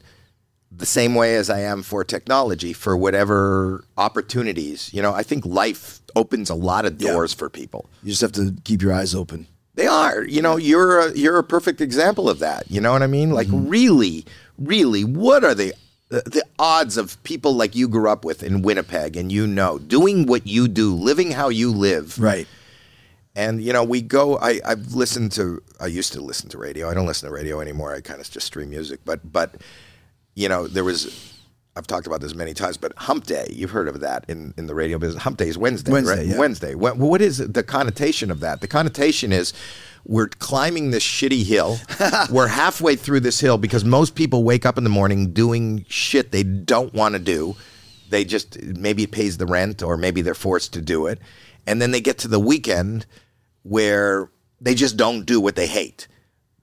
[SPEAKER 2] the same way as I am for technology for whatever opportunities. You know, I think life opens a lot of
[SPEAKER 1] Yeah.
[SPEAKER 2] doors for people.
[SPEAKER 1] You just have to keep your eyes open.
[SPEAKER 2] They are. You know, you're a, you're a perfect example of that. You know what I mean? Like, mm-hmm. really, really, what are the the odds of people like you grew up with in Winnipeg and you know doing what you do, living how you live,
[SPEAKER 1] Right.
[SPEAKER 2] And you know we go. I I've listened to. I used to listen to radio. I don't listen to radio anymore. I kind of just stream music. But but you know there was. I've talked about this many times, but Hump Day, you've heard of that in, in the radio business. Hump Day is Wednesday,
[SPEAKER 1] Wednesday,
[SPEAKER 2] right?
[SPEAKER 1] yeah.
[SPEAKER 2] Wednesday. What, what is the connotation of that? The connotation is we're climbing this shitty hill. we're halfway through this hill because most people wake up in the morning doing shit they don't want to do. They just maybe it pays the rent or maybe they're forced to do it. And then they get to the weekend where they just don't do what they hate.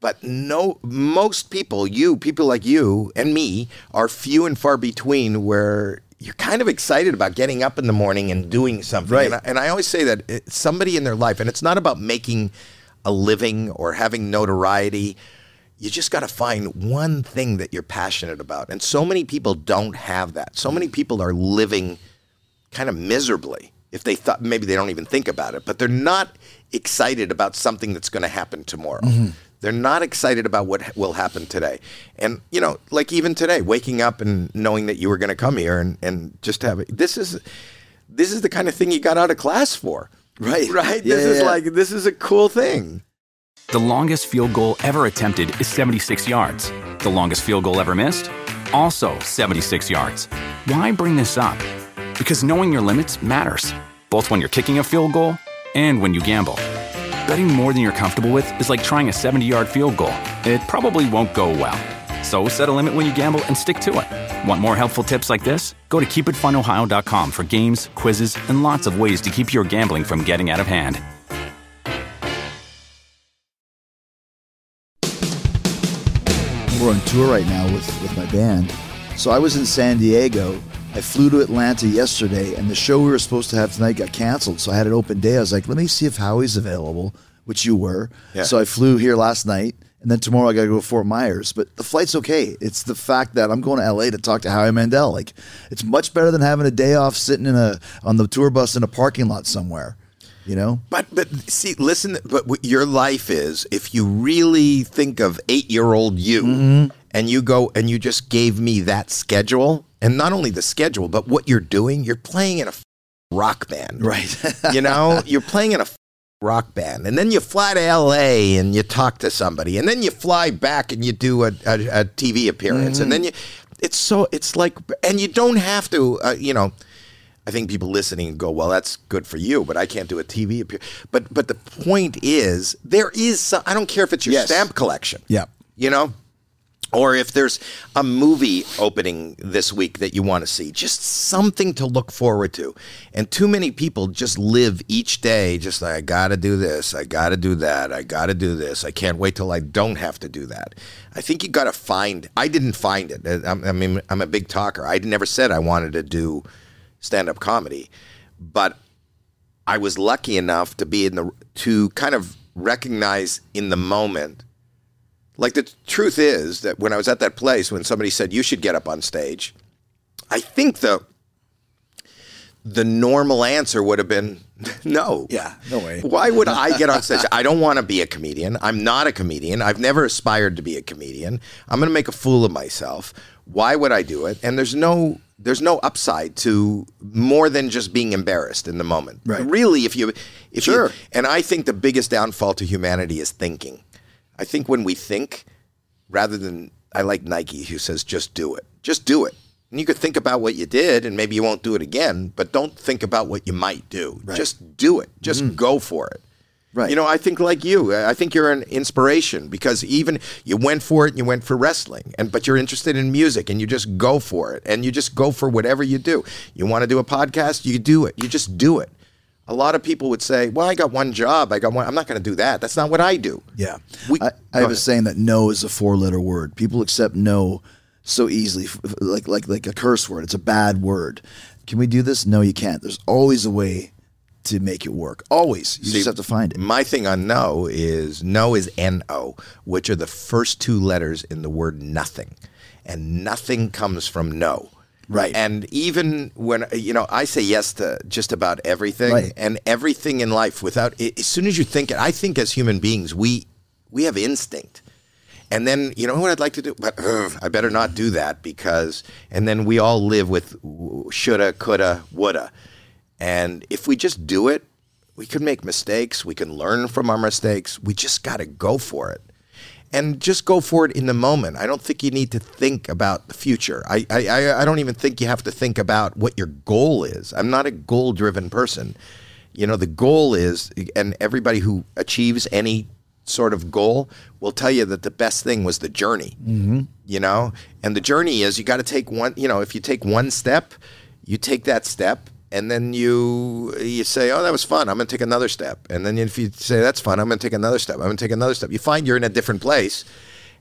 [SPEAKER 2] But no, most people, you, people like you and me, are few and far between where you're kind of excited about getting up in the morning and doing something.
[SPEAKER 1] Right.
[SPEAKER 2] And, I, and I always say that somebody in their life, and it's not about making a living or having notoriety. You just got to find one thing that you're passionate about. And so many people don't have that. So many people are living kind of miserably if they thought maybe they don't even think about it, but they're not excited about something that's going to happen tomorrow. Mm-hmm. They're not excited about what will happen today. And, you know, like even today, waking up and knowing that you were going to come here and, and just have it. This is, this is the kind of thing you got out of class for.
[SPEAKER 1] Right.
[SPEAKER 2] Right?
[SPEAKER 1] Yeah,
[SPEAKER 2] this
[SPEAKER 1] yeah,
[SPEAKER 2] is
[SPEAKER 1] yeah.
[SPEAKER 2] like, this is a cool thing.
[SPEAKER 3] The longest field goal ever attempted is 76 yards. The longest field goal ever missed? Also 76 yards. Why bring this up? Because knowing your limits matters, both when you're kicking a field goal and when you gamble. Betting more than you're comfortable with is like trying a 70 yard field goal. It probably won't go well. So set a limit when you gamble and stick to it. Want more helpful tips like this? Go to keepitfunohio.com for games, quizzes, and lots of ways to keep your gambling from getting out of hand.
[SPEAKER 1] We're on tour right now with, with my band. So I was in San Diego. I flew to Atlanta yesterday, and the show we were supposed to have tonight got canceled. So I had an open day. I was like, let me see if Howie's available, which you were.
[SPEAKER 2] Yeah.
[SPEAKER 1] So I flew here last night, and then tomorrow I got to go to Fort Myers. But the flight's okay. It's the fact that I'm going to LA to talk to Howie Mandel. Like, it's much better than having a day off sitting in a on the tour bus in a parking lot somewhere. You know?
[SPEAKER 2] But but see, listen. But what your life is, if you really think of eight year old you,
[SPEAKER 1] Mm-hmm.
[SPEAKER 2] and you go and you just gave me that schedule, and not only the schedule, but what you're doing, you're playing in a rock band,
[SPEAKER 1] Right.
[SPEAKER 2] you know, you're playing in a rock band, and then you fly to L.A. and you talk to somebody, and then you fly back and you do a, a, a TV appearance, and then you, it's so it's like, and you don't have to, uh, you know. I think people listening go, well, that's good for you, but I can't do a TV appearance. But but the point is, there is some, I don't care if it's your
[SPEAKER 1] Yes.
[SPEAKER 2] stamp collection.
[SPEAKER 1] Yeah.
[SPEAKER 2] You know? Or if there's a movie opening this week that you want to see, just something to look forward to. And too many people just live each day just like, I got to do this, I got to do that, I got to do this, I can't wait till I don't have to do that. I think you got to find, I didn't find it. Uh, I I mean, I'm a big talker. I never said I wanted to do stand up comedy, but I was lucky enough to be in the, to kind of recognize in the moment like the truth is that when I was at that place, when somebody said you should get up on stage, I think the the normal answer would have been no.
[SPEAKER 1] Yeah, no way.
[SPEAKER 2] Why would I get on stage? I don't want to be a comedian. I'm not a comedian. I've never aspired to be a comedian. I'm going to make a fool of myself. Why would I do it? And there's no there's no upside to more than just being embarrassed in the moment.
[SPEAKER 1] Right.
[SPEAKER 2] Really, if you if
[SPEAKER 1] Sure.
[SPEAKER 2] you and I think the biggest downfall to humanity is thinking. I think when we think, rather than I like Nike who says just do it. Just do it. And you could think about what you did and maybe you won't do it again, but don't think about what you might do. Just do it. Just mm-hmm. go for it.
[SPEAKER 1] Right.
[SPEAKER 2] You know, I think like you, I think you're an inspiration because even you went for it and you went for wrestling and but you're interested in music and you just go for it and you just go for whatever you do. You want to do a podcast, you do it. You just do it. A lot of people would say, "Well, I got one job. I got one. I'm not going to do that. That's not what I do."
[SPEAKER 1] Yeah.
[SPEAKER 2] We-
[SPEAKER 1] I, I have a saying that no is a four letter word. People accept no so easily, like, like, like a curse word. It's a bad word. Can we do this? No, you can't. There's always a way to make it work. Always. You just have to find it.
[SPEAKER 2] My thing on no is no is N O, which are the first two letters in the word nothing. And nothing comes from no.
[SPEAKER 1] Right.
[SPEAKER 2] And even when, you know, I say yes to just about everything
[SPEAKER 1] Right.
[SPEAKER 2] and everything in life without, as soon as you think it, I think as human beings, we, we have instinct. And then, you know what I'd like to do? But I better not do that because, and then we all live with shoulda, coulda, woulda. And if we just do it, we can make mistakes. We can learn from our mistakes. We just got to go for it. And just go for it in the moment. I don't think you need to think about the future. I, I, I- don't even think you have to think about what your goal is. I'm not a goal driven person. You know, the goal is, and everybody who achieves any sort of goal will tell you that the best thing was the journey. Mm-hmm. You know, and the journey is you got to take one. You know, if you take one step, you take that step, and then you you say, "Oh, that was fun. I'm going to take another step." And then if you say, "That's fun. I'm going to take another step. I'm going to take another step." You find you're in a different place,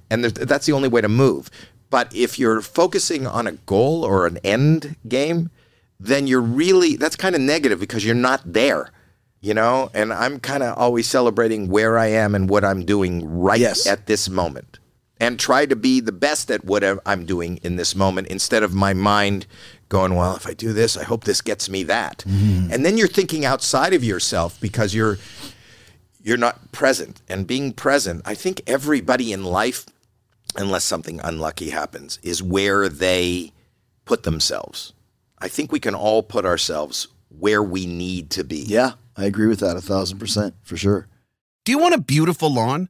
[SPEAKER 2] and that's the only way to move. But if you're focusing on a goal or an end game, then you're really that's kind of negative because you're not there. You know, and I'm kind of always celebrating where I am and what I'm doing right
[SPEAKER 1] Yes.
[SPEAKER 2] at this moment and try to be the best at whatever I'm doing in this moment instead of my mind going, well, if I do this, I hope this gets me that. Mm-hmm. And then you're thinking outside of yourself because you're you're not present. And being present, I think everybody in life unless something unlucky happens is where they put themselves. I think we can all put ourselves where we need to be.
[SPEAKER 1] Yeah, I agree with that a thousand percent for sure.
[SPEAKER 4] Do you want a beautiful lawn?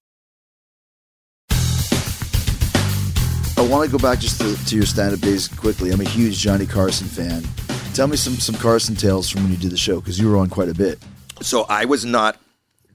[SPEAKER 1] I want to go back just to, to your stand-up days quickly. I'm a huge Johnny Carson fan. Tell me some some Carson tales from when you did the show because you were on quite a bit.
[SPEAKER 2] So I was not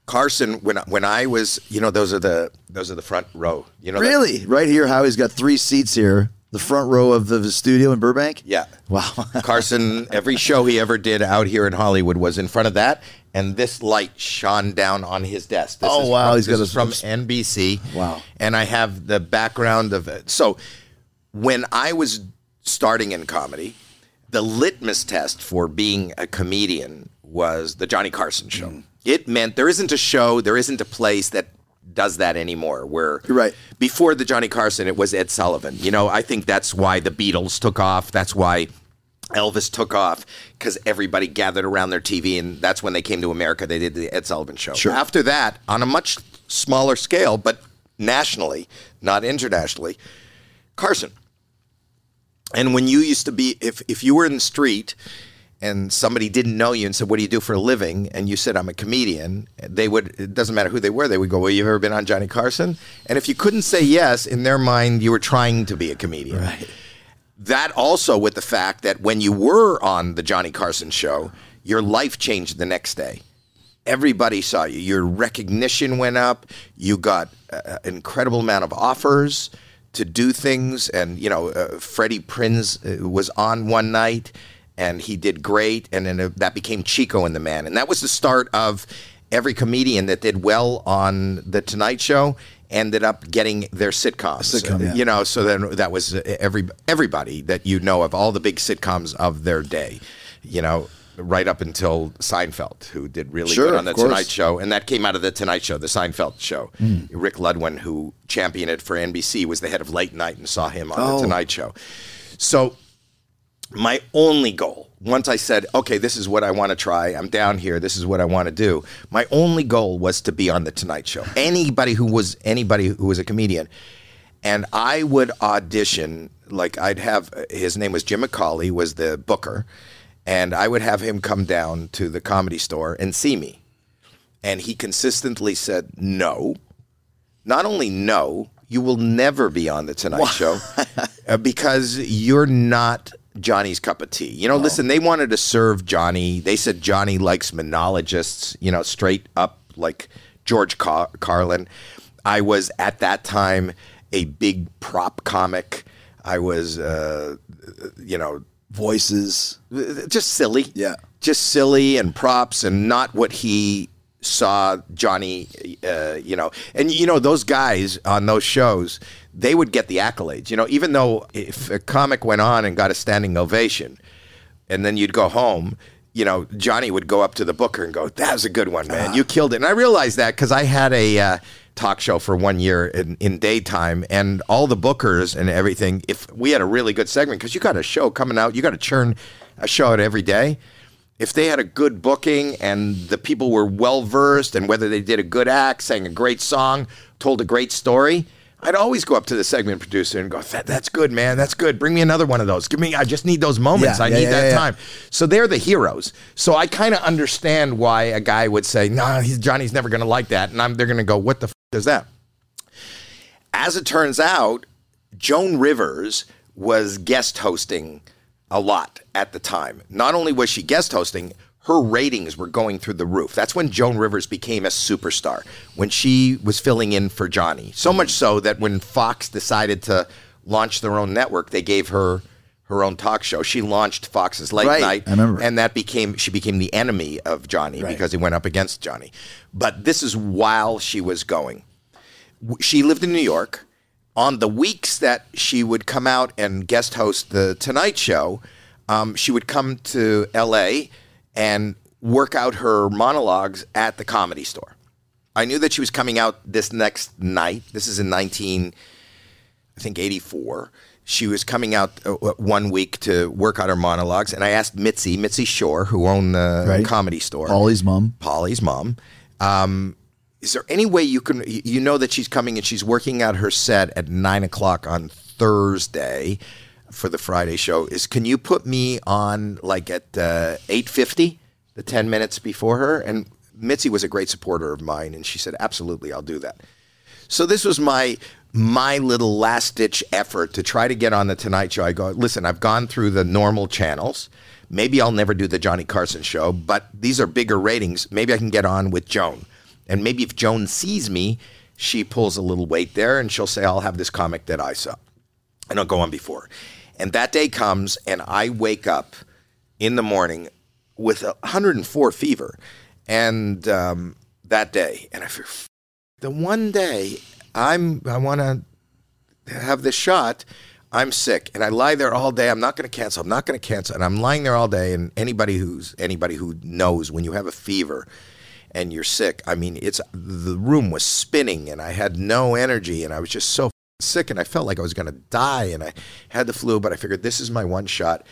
[SPEAKER 2] Carson when when I was you know those are the those are the front row you know that-
[SPEAKER 1] Really, right here, Howie's got three seats here, the front row of the studio in Burbank.
[SPEAKER 2] yeah
[SPEAKER 1] Wow.
[SPEAKER 2] Carson every show he ever did out here in Hollywood was in front of that and this light shone down on his desk. This
[SPEAKER 1] Oh,
[SPEAKER 2] is
[SPEAKER 1] wow,
[SPEAKER 2] from,
[SPEAKER 1] he's got
[SPEAKER 2] is
[SPEAKER 1] a-
[SPEAKER 2] from NBC.
[SPEAKER 1] Wow.
[SPEAKER 2] and I have the background of it. So when I was starting in comedy, the litmus test for being a comedian was the Johnny Carson show.
[SPEAKER 1] Mm.
[SPEAKER 2] It meant there isn't a show, there isn't a place that does that anymore. Where
[SPEAKER 1] You're right.
[SPEAKER 2] before the Johnny Carson, it was Ed Sullivan. You know, I think that's why the Beatles took off. That's why Elvis took off because everybody gathered around their TV, and that's when they came to America. They did the Ed Sullivan Show.
[SPEAKER 1] Sure.
[SPEAKER 2] After that, on a much smaller scale, but nationally, not internationally, Carson. And when you used to be, if if you were in the street and somebody didn't know you and said, "What do you do for a living?" and you said, "I'm a comedian," they would. It doesn't matter who they were. They would go, "Well, you've ever been on Johnny Carson?" And if you couldn't say yes, in their mind, you were trying to be a comedian.
[SPEAKER 1] Right.
[SPEAKER 2] That also with the fact that when you were on the Johnny Carson show, your life changed the next day. Everybody saw you. Your recognition went up. You got an incredible amount of offers to do things. And, you know, uh, Freddie Prinze uh, was on one night and he did great. And then uh, that became Chico and the Man. And that was the start of every comedian that did well on The Tonight Show ended up getting their sitcoms.
[SPEAKER 1] sitcom, yeah.
[SPEAKER 2] You know, so then that was uh, every everybody that you know of all the big sitcoms of their day. You know, right up until Seinfeld, who did really
[SPEAKER 1] Sure,
[SPEAKER 2] good on the. Tonight Show, and that came out of the Tonight Show, the Seinfeld show.
[SPEAKER 1] Hmm.
[SPEAKER 2] Rick Ludwin, who championed it for NBC, was the head of late night and saw him on
[SPEAKER 1] Oh.
[SPEAKER 2] the Tonight Show. So my only goal once i said okay this is what i want to try i'm down here this is what i want to do my only goal was to be on the tonight show. Anybody who was anybody who was a comedian. And i would audition like i'd have his name was jim mccawley was the booker. And i would have him come down to the comedy store and see me. And he consistently said no. Not only no, you will never be on the Tonight Show uh, because you're not Johnny's cup of tea. You know, listen, they wanted to serve Johnny. They said Johnny likes monologists, you know, straight up like George Car- Carlin. I was at that time a big prop comic. I was, uh, you know,
[SPEAKER 1] Voices.
[SPEAKER 2] just silly.
[SPEAKER 1] Yeah.
[SPEAKER 2] Just silly and props and not what he saw Johnny, uh, you know. And, you know, those guys on those shows, they would get the accolades. You know, even though if a comic went on and got a standing ovation and then you'd go home, you know, Johnny would go up to the booker and go, that was a good one, man. You killed it. And I realized that because I had a uh, talk show for one year in, in daytime and all the bookers and everything, if we had a really good segment, because you got a show coming out, you got to churn a show out every day. If they had a good booking and the people were well versed and whether they did a good act, sang a great song, told a great story, I'd always go up to the segment producer and go, that, "That's good, man. That's good. Bring me another one of those. Give me. I just need those moments.
[SPEAKER 1] Yeah,
[SPEAKER 2] I
[SPEAKER 1] yeah,
[SPEAKER 2] need
[SPEAKER 1] yeah,
[SPEAKER 2] that time." So they're the heroes. So I kind of understand why a guy would say, "Nah, he's Johnny's never going to like that," and I'm they're going to go, "What the f- is that?" As it turns out, Joan Rivers was guest hosting a lot at the time. Not only was she guest hosting, her ratings were going through the roof. That's when Joan Rivers became a superstar, when she was filling in for Johnny. So much so that when Fox decided to launch their own network, they gave her her own talk show. She launched Fox's Late
[SPEAKER 1] Right,
[SPEAKER 2] Night,
[SPEAKER 1] I remember.
[SPEAKER 2] and that became she became the enemy of Johnny
[SPEAKER 1] Right.
[SPEAKER 2] because he went up against Johnny. But this is while she was going she lived in New York. On the weeks that she would come out and guest host the Tonight Show, um, she would come to L.A. and work out her monologues at the comedy store. I knew that she was coming out this next night. This is in 19, I think 84. She was coming out uh, one week to work out her monologues, and I asked Mitzi, Mitzi Shore, who owned the
[SPEAKER 1] Right.
[SPEAKER 2] comedy store,
[SPEAKER 1] Pauly's mom.
[SPEAKER 2] Pauly's mom. Um, is there any way you can? You know that she's coming and she's working out her set at nine o'clock on Thursday for the Friday show. Is can you put me on like at uh, eight fifty, the ten minutes before her? And Mitzi was a great supporter of mine, and she said, "Absolutely, I'll do that." So this was my my little last ditch effort to try to get on the Tonight Show. I go, listen, I've gone through the normal channels. Maybe I'll never do the Johnny Carson show, but these are bigger ratings. Maybe I can get on with Joan. And maybe if Joan sees me, she pulls a little weight there and she'll say, I'll have this comic that I saw. And I'll go on before. And that day comes and I wake up in the morning with a 104 fever. And um, that day, and I feel the one day I'm I want to have this shot, I'm sick and I lie there all day. I'm not going to cancel. I'm not going to cancel. And I'm lying there all day. And anybody who's anybody who knows when you have a fever and you're sick, I mean, it's the room was spinning and I had no energy and I was just so sick and I felt like I was going to die and I had the flu. But I figured this is my one shot.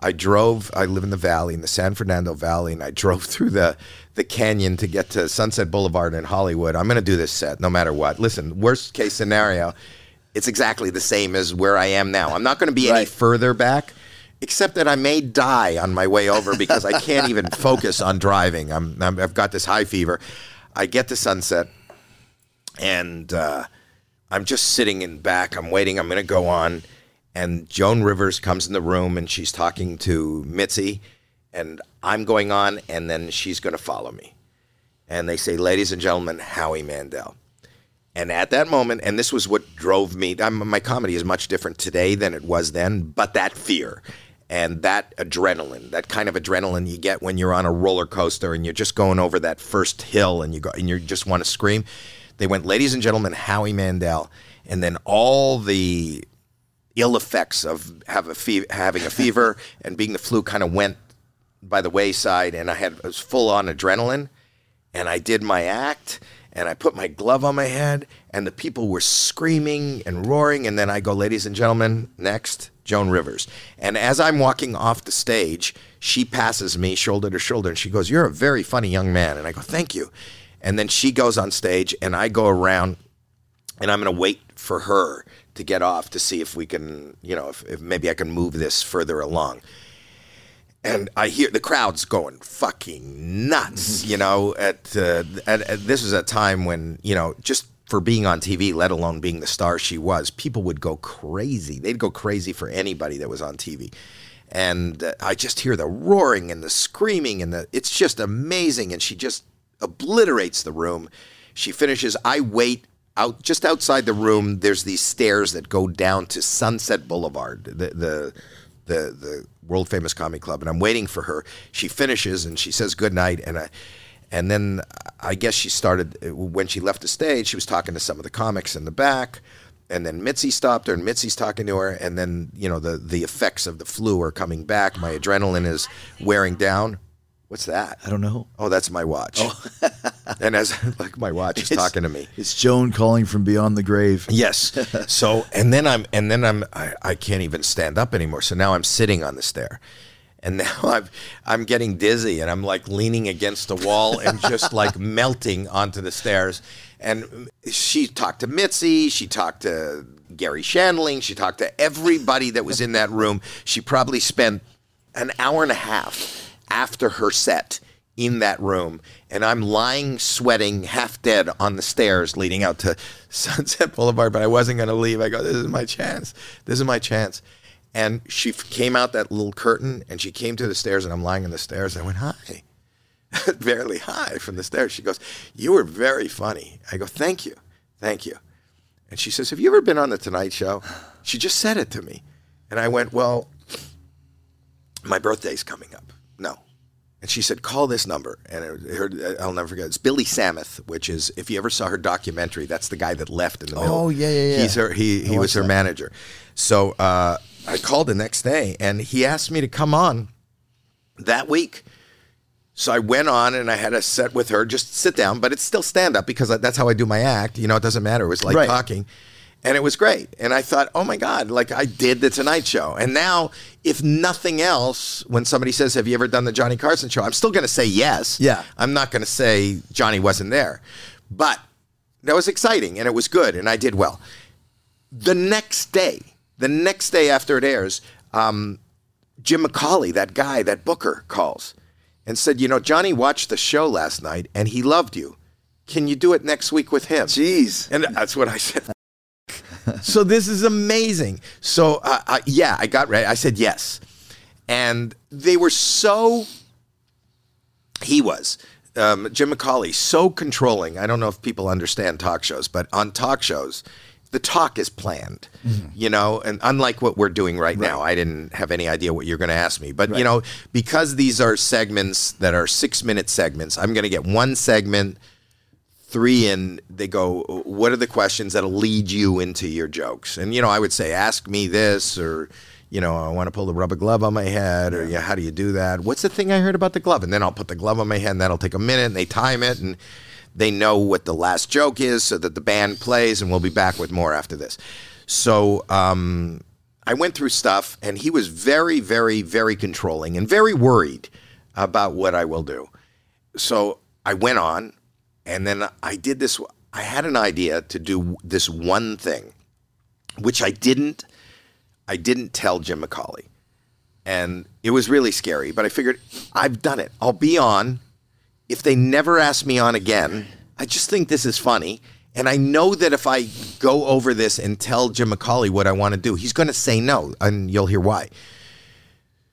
[SPEAKER 2] I drove. I live in the valley, in the San Fernando Valley, and I drove through the the canyon to get to Sunset Boulevard in Hollywood. I'm going to do this set no matter what. Listen, worst case scenario, it's exactly the same as where I am now. I'm not going to be any further back, except that I may die on my way over because I can't even focus on driving. I'm, I'm I've got this high fever. I get to Sunset, and uh, I'm just sitting in back. I'm waiting. I'm going to go on. And Joan Rivers comes in the room and she's talking to Mitzi. And I'm going on. And then she's going to follow me. And they say, Ladies and gentlemen, Howie Mandel. And at that moment, and this was what drove me, I'm, my comedy is much different today than it was then, but that fear and that adrenaline, that kind of adrenaline you get when you're on a roller coaster and you're just going over that first hill and you go and you just want to scream. They went, ladies and gentlemen, Howie Mandel, and then all the ill effects of have a fe- having a fever and being the flu kind of went by the wayside, and I had I was full on adrenaline, and I did my act, and I put my glove on my head, and the people were screaming and roaring, and then I go, ladies and gentlemen, next, Joan Rivers, and as I'm walking off the stage, she passes me shoulder to shoulder, and she goes, "You're a very funny young man," and I go, "Thank you," and then she goes on stage, and I go around and I'm going to wait for her to get off to see if we can, you know, if, if maybe I can move this further along. And I hear the crowd's going fucking nuts, you know. At, uh, at, at this was a time when you know just for being on TV, let alone being the star she was, people would go crazy. They'd go crazy for anybody that was on TV. And uh, I just hear the roaring and the screaming, and the it's just amazing. And she just obliterates the room. She finishes. I wait out just outside the room. There's these stairs that go down to Sunset Boulevard, the the the, the world famous comedy club, and I'm waiting for her. She finishes and she says good night, and I. And then I guess she started when she left the stage. She was talking to some of the comics in the back, and then Mitzi stopped her, and Mitzi's talking to her, and then you know the the effects of the flu are coming back. My adrenaline is wearing down. What's that?
[SPEAKER 1] I don't know.
[SPEAKER 2] Oh, that's my watch. Oh. and as like my watch is talking to me.
[SPEAKER 1] It's Joan calling from beyond the grave.
[SPEAKER 2] Yes. So and then I'm and then I'm I, I can't even stand up anymore. So now I'm sitting on the stair. And now I'm I'm getting dizzy and I'm like leaning against the wall and just like melting onto the stairs. And she talked to Mitzi, she talked to Garry Shandling, she talked to everybody that was in that room. She probably spent an hour and a half after her set in that room and I'm lying sweating half dead on the stairs leading out to Sunset Boulevard but I wasn't going to leave. I go this is my chance. This is my chance. And she came out that little curtain and she came to the stairs and I'm lying on the stairs. And I went hi. Barely hi from the stairs. She goes you were very funny. I go thank you. Thank you. And she says have you ever been on the Tonight Show? She just said it to me. And I went well my birthday's coming up. No. And she said, call this number. And it, her, I'll never forget. It's Billy Sammeth, which is, if you ever saw her documentary, that's the guy that left in the middle.
[SPEAKER 1] Oh, yeah, yeah, yeah.
[SPEAKER 2] He's her, he, he was her manager. So uh, I called the next day and he asked me to come on that week. So I went on and I had a set with her, just sit down, but it's still stand up because that's how I do my act. You know, it doesn't matter. It was like
[SPEAKER 1] Right.
[SPEAKER 2] talking. And it was great. And I thought, oh my God, like I did the Tonight Show. And now, if nothing else, when somebody says, Have you ever done the Johnny Carson show? I'm still going to say yes.
[SPEAKER 1] Yeah.
[SPEAKER 2] I'm not going to say Johnny wasn't there. But that was exciting and it was good and I did well. The next day, the next day after it airs, um, Jim McCawley, that guy, that booker, calls and said, You know, Johnny watched the show last night and he loved you. Can you do it next week with him?
[SPEAKER 1] Jeez.
[SPEAKER 2] And that's what I said. so this is amazing. So uh, uh, yeah, I got ready. I said yes, and they were so. He was um, Jim McCawley so controlling. I don't know if people understand talk shows, but on talk shows, the talk is planned. You know, and unlike what we're doing right, now, I didn't have any idea what you're going to ask me. But you know, because these are segments that are six minute segments, I'm going to get one segment three in, they go, what are the questions that'll lead you into your jokes? And, you know, I would say, ask me this, or, you know, I want to pull the rubber glove on my head, or, yeah, how do you do that? What's the thing I heard about the glove? And then I'll put the glove on my head, and that'll take a minute, and they time it, and they know what the last joke is so that the band plays, and we'll be back with more after this. So, um, I went through stuff, and he was very, very, very controlling and very worried about what I will do. So I went on, and then I did this. I had an idea to do this one thing, which I didn't. I didn't tell Jim McCawley, and it was really scary. But I figured I've done it. I'll be on. If they never ask me on again, I just think this is funny. And I know that if I go over this and tell Jim McCawley what I want to do, he's going to say no, and you'll hear why.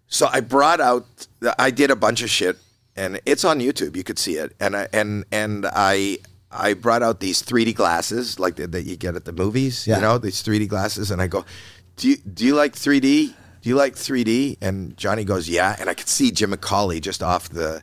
[SPEAKER 2] So I brought out. I did a bunch of shit, and it's on YouTube. You could see it. And I and and I I brought out these 3D glasses like that, that you get at the movies.
[SPEAKER 1] Yeah.
[SPEAKER 2] You know these 3D glasses, and I go, do you do you like 3D? Do you like 3D? And Johnny goes, yeah. And I could see Jim McCawley just off the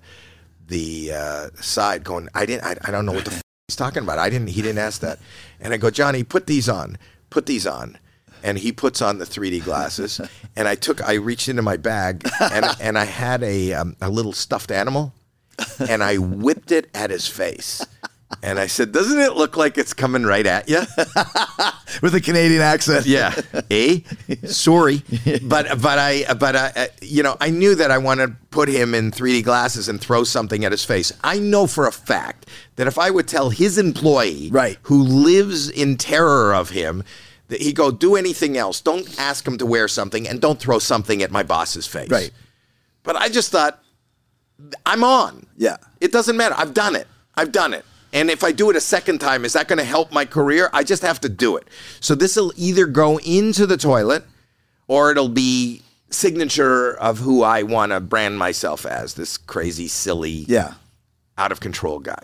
[SPEAKER 2] the uh, side going, I didn't. I, I don't know what the f- he's talking about. I didn't. He didn't ask that. And I go, Johnny, put these on. Put these on. And he puts on the 3D glasses. and I took. I reached into my bag and and I had a um, a little stuffed animal, and I whipped it at his face. And I said, "Doesn't it look like it's coming right at you?"
[SPEAKER 1] With a Canadian accent.
[SPEAKER 2] Yeah. Eh? Sorry. But but I but I uh, you know, I knew that I wanted to put him in 3D glasses and throw something at his face. I know for a fact that if I would tell his employee
[SPEAKER 1] Right.
[SPEAKER 2] who lives in terror of him he go do anything else, don't ask him to wear something and don't throw something at my boss's face.
[SPEAKER 1] Right.
[SPEAKER 2] But I just thought I'm on.
[SPEAKER 1] Yeah.
[SPEAKER 2] It doesn't matter. I've done it. I've done it. And if I do it a second time, is that going to help my career? I just have to do it. So this will either go into the toilet or it'll be signature of who I want to brand myself as this crazy, silly,
[SPEAKER 1] Yeah.
[SPEAKER 2] out of control guy.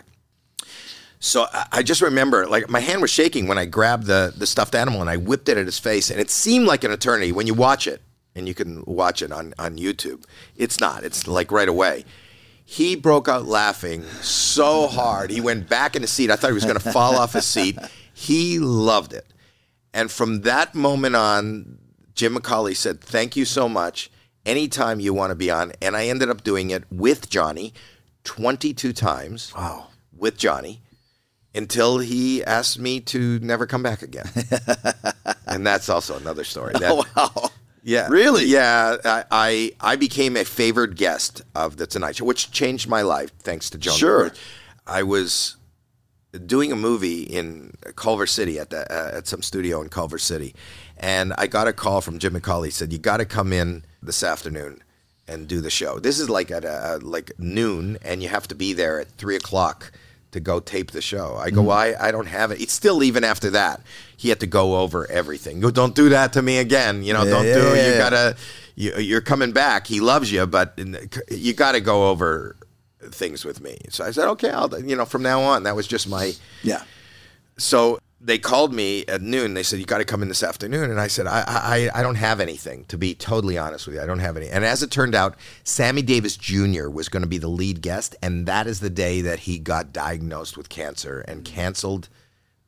[SPEAKER 2] So I- just remember, like my hand was shaking when I grabbed the the stuffed animal and I whipped it at his face, and it seemed like an eternity when you watch it, and you can watch it on on YouTube. It's not. It's like right away. He broke out laughing so hard. He went back in the seat. I thought he was going to fall off his seat. He loved it. And from that moment on, Jim McCawley said, Thank you so much. Anytime you want to be on. And I ended up doing it with Johnny 22 times. Wow. With Johnny until he asked me to never come back again. and that's also another story. That-
[SPEAKER 1] wow.
[SPEAKER 2] yeah.
[SPEAKER 1] Really?
[SPEAKER 2] Yeah. I, I I became a favored guest of the Tonight Show, which changed my life thanks to Joan.
[SPEAKER 1] Sure.
[SPEAKER 2] I was doing a movie in Culver City at the, uh, at some studio in Culver City, and I got a call from Jim McCawley. He said, "You got to come in this afternoon and do the show. This is like at uh like noon, and you have to be there at three o'clock." To go tape the show, I go. Mm. Why? I don't have it. It's still even after that. He had to go over everything. Go, don't do that to me again. You know,
[SPEAKER 1] Yeah,
[SPEAKER 2] don't
[SPEAKER 1] yeah,
[SPEAKER 2] do.
[SPEAKER 1] yeah,
[SPEAKER 2] you gotta. You, you're coming back. He loves you, but you got to go over things with me. So I said, okay, I'll. You know, from now on, that was just my
[SPEAKER 1] Yeah.
[SPEAKER 2] so they called me at noon. They said you got to come in this afternoon, and I said I, I I don't have anything. To be totally honest with you, I don't have any. And as it turned out, Sammy Davis Jr. was going to be the lead guest, and that is the day that he got diagnosed with cancer and canceled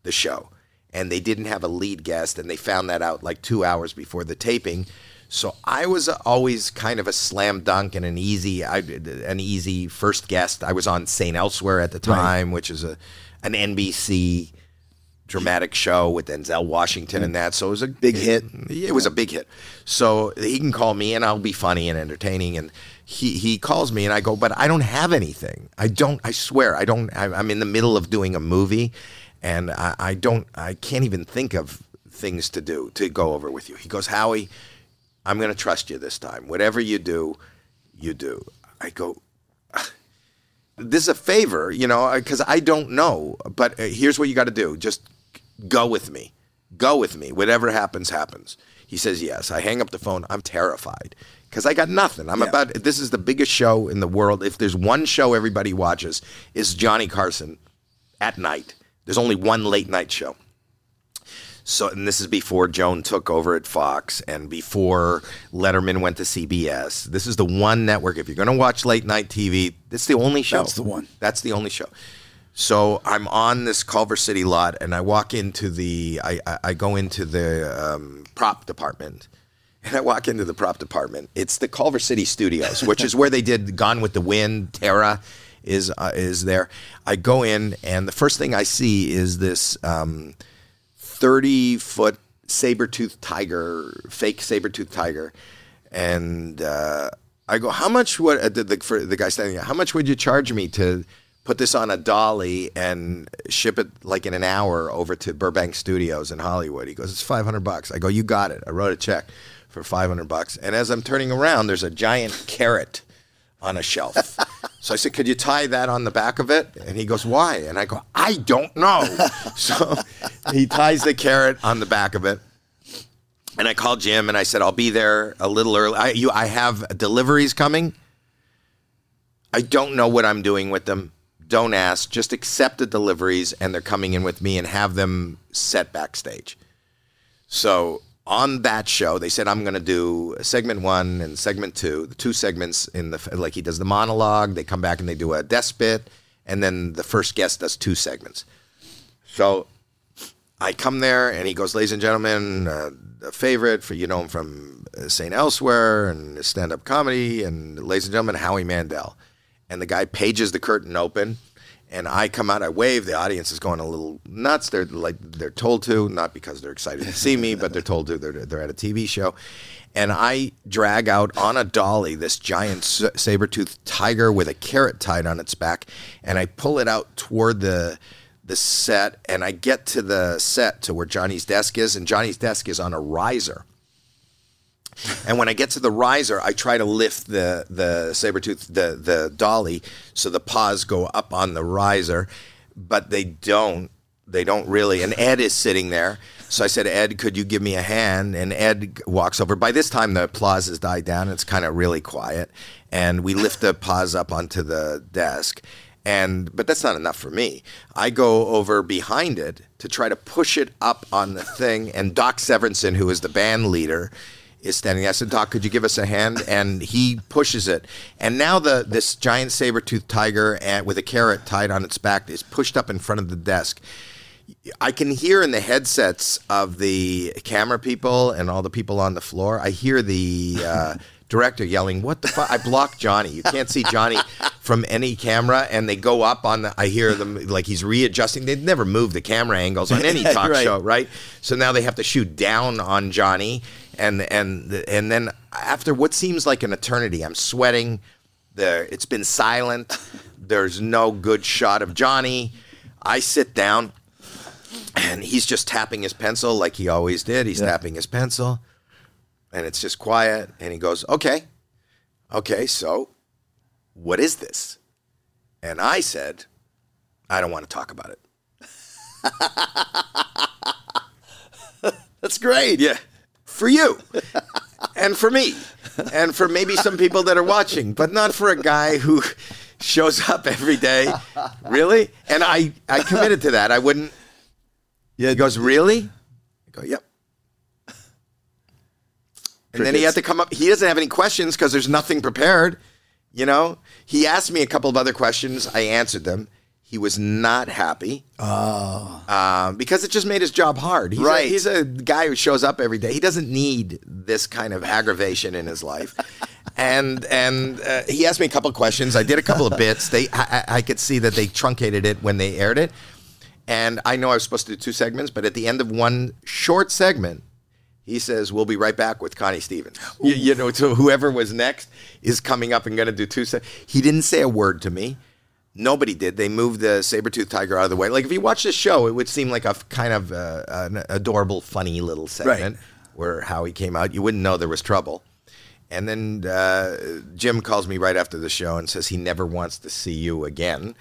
[SPEAKER 2] the show. And they didn't have a lead guest, and they found that out like two hours before the taping. So I was always kind of a slam dunk and an easy, I, an easy first guest. I was on St. Elsewhere at the time, which is a an NBC dramatic show with Denzel Washington and that. So it was a
[SPEAKER 1] Big hit.
[SPEAKER 2] It was a big hit. So he can call me and I'll be funny and entertaining. And he, he calls me and I go, but I don't have anything. I don't, I swear, I don't, I, I'm in the middle of doing a movie and I, I don't, I can't even think of things to do to go over with you. He goes, Howie, I'm going to trust you this time. Whatever you do, you do. I go, this is a favor, you know, because I don't know. But uh, here's what you got to do: just go with me. Go with me. Whatever happens, happens. He says yes. I hang up the phone. I'm terrified because I got nothing. I'm about. This is the biggest show in the world. If there's one show everybody watches, is Johnny Carson at night. There's only one late night show. So, and this is before Joan took over at Fox and before Letterman went to CBS. This is the one network. If you're going to watch late night TV, this is the only show.
[SPEAKER 1] That's the one.
[SPEAKER 2] That's the only show. So I'm on this Culver City lot, and I walk into the. I I, I go into the um, prop department, and I walk into the prop department. It's the Culver City Studios, which is where they did Gone with the Wind. Tara is uh, is there. I go in, and the first thing I see is this. Um, 30 foot saber tooth tiger, fake saber tooth tiger. And uh, I go, how much would uh, the, the, for the guy standing there, how much would you charge me to put this on a dolly and ship it like in an hour over to Burbank Studios in Hollywood? He goes, it's 500 bucks. I go, you got it. I wrote a check for 500 bucks. And as I'm turning around, there's a giant carrot on a shelf. so I said, Could you tie that on the back of it? And he goes, Why? And I go, I don't know. so he ties the carrot on the back of it. And I called Jim and I said, I'll be there a little early. I, you, I have deliveries coming. I don't know what I'm doing with them. Don't ask. Just accept the deliveries and they're coming in with me and have them set backstage. So on that show, they said I'm going to do segment one and segment two, the two segments in the like he does the monologue. They come back and they do a desk bit, and then the first guest does two segments. So I come there and he goes, "Ladies and gentlemen, uh, a favorite for you know him from uh, Saint Elsewhere and stand up comedy, and ladies and gentlemen, Howie Mandel." And the guy pages the curtain open, and I come out, I wave. The audience is going a little nuts. They're like they're told to, not because they're excited to see me, but they're told to. They're they're at a TV show, and I drag out on a dolly this giant saber toothed tiger with a carrot tied on its back, and I pull it out toward the the set, and I get to the set to where Johnny's desk is, and Johnny's desk is on a riser. And when I get to the riser, I try to lift the the saber tooth the the dolly so the paws go up on the riser, but they don't. They don't really. And Ed is sitting there. So I said, Ed, could you give me a hand? And Ed walks over. By this time, the applause has died down. It's kind of really quiet. And we lift the paws up onto the desk. And but that's not enough for me. I go over behind it to try to push it up on the thing. And Doc Severinsen, who is the band leader, is standing. there. I said, Doc, could you give us a hand? And he pushes it. And now the this giant saber toothed tiger and, with a carrot tied on its back is pushed up in front of the desk. I can hear in the headsets of the camera people and all the people on the floor. I hear the uh, director yelling, "What the fuck?" I blocked Johnny. You can't see Johnny from any camera, and they go up on the. I hear them like he's readjusting. They'd never move the camera angles on any talk
[SPEAKER 1] Right.
[SPEAKER 2] show, right? So now they have to shoot down on Johnny, and and and then after what seems like an eternity, I'm sweating. The it's been silent. There's no good shot of Johnny. I sit down, and he's just tapping his pencil like he always did. He's tapping his pencil, and it's just quiet. And he goes, "Okay, okay, so what is this?" And I said, "I don't want to talk about it."
[SPEAKER 1] That's great.
[SPEAKER 2] Yeah. For you. and for me. And for maybe some people that are watching, but not for a guy who shows up every day. Really? And I, I committed to that. I wouldn't.
[SPEAKER 1] Yeah.
[SPEAKER 2] He goes, Really? I go, Yep. And then he had to come up. He doesn't have any questions because there's nothing prepared. You know, he asked me a couple of other questions. I answered them. He was not happy. Oh. because it just made his job hard. He's
[SPEAKER 1] Right.
[SPEAKER 2] A, he's a guy who shows up every day. He doesn't need this kind of aggravation in his life. And and uh, he asked me a couple of questions. I did a couple of bits. They I, I I could see that they truncated it when they aired it. And I know I was supposed to do two segments, but at the end of one short segment, he says, "We'll be right back with Connie Stevens." You, you know, so whoever was next is coming up and going to do two. Se- he didn't say a word to me. Nobody did. They moved the saber-toothed tiger out of the way. Like if you watch the show, it would seem like a f- kind of uh, an adorable, funny little segment where Howie came out. You wouldn't know there was trouble. And then uh, Jim calls me right after the show and says he never wants to see you again.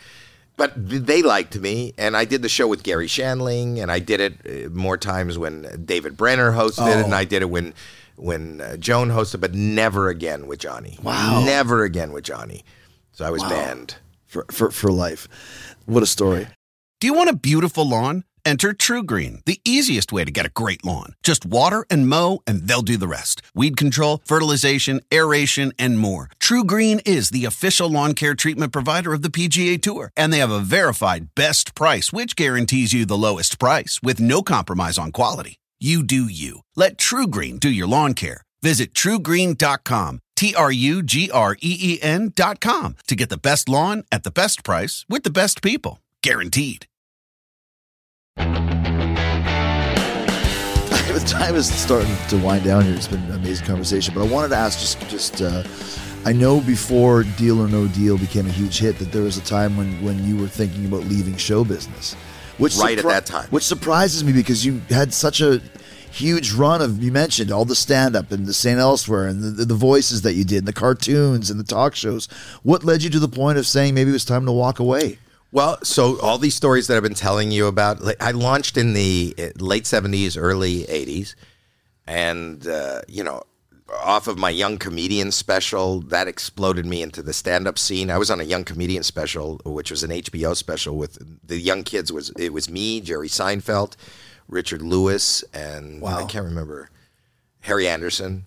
[SPEAKER 2] But they liked me, and I did the show with Garry Shandling, and I did it uh, more times when David Brenner hosted it, and I did it when when uh, Joan hosted, but never again with Johnny.
[SPEAKER 1] Wow.
[SPEAKER 2] never again with Johnny. So I was banned.
[SPEAKER 1] For, for, for life. What a story.
[SPEAKER 4] Do you want a beautiful lawn? Enter TruGreen, the easiest way to get a great lawn. Just water and mow, and they'll do the rest. Weed control, fertilization, aeration, and more. TruGreen is the official lawn care treatment provider of the PGA Tour, and they have a verified best price, which guarantees you the lowest price with no compromise on quality. You do you. Let TruGreen do your lawn care. Visit trugreen.com, T R U G R E E com to get the best lawn at the best price with the best people. Guaranteed.
[SPEAKER 1] the time is starting to wind down here. It's been an amazing conversation, but I wanted to ask just just uh, I know before Deal or No Deal became a huge hit that there was a time when when you were thinking about leaving show business, which
[SPEAKER 2] Right at that time.
[SPEAKER 1] which surprises me because you had such a huge run of you mentioned all the stand up and the St. Elsewhere and the, the voices that you did and the cartoons and the talk shows. What led you to the point of saying maybe it was time to walk away?
[SPEAKER 2] Well, so all these stories that I've been telling you about, I launched in the uh, late 70s, early 80s. And, uh, you know, off of my young comedian special, that exploded me into the stand up scene. I was on a young comedian special, which was an HBO special with the young kids. Was It was me, Jerry Seinfeld, Richard Lewis, and I can't remember, Harry Anderson.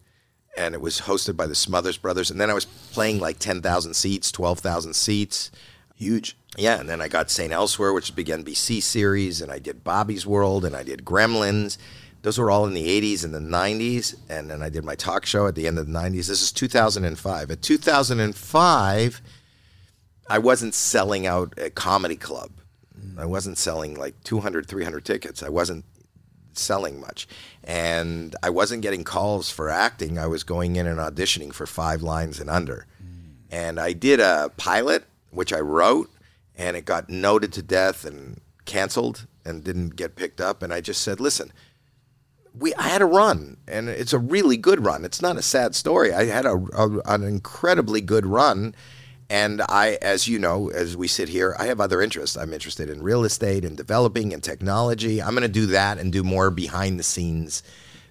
[SPEAKER 2] And it was hosted by the Smothers Brothers. And then I was playing like 10,000 seats, 12,000 seats.
[SPEAKER 1] Huge.
[SPEAKER 2] Yeah, and then I got St. Elsewhere, which is big NBC series, and I did Bobby's World, and I did Gremlins. Those were all in the 80s and the 90s, and then I did my talk show at the end of the 90s. This is 2005. At 2005, I wasn't selling out a comedy club. I wasn't selling like 200, 300 tickets. I wasn't selling much. And I wasn't getting calls for acting. I was going in and auditioning for five lines and under. And I did a pilot, which I wrote, and it got noted to death and canceled and didn't get picked up. And I just said, listen, we I had a run, and it's a really good run. It's not a sad story. I had a, a an incredibly good run, and I, as you know, as we sit here, I have other interests. I'm interested in real estate and developing and technology. I'm going to do that and do more behind the scenes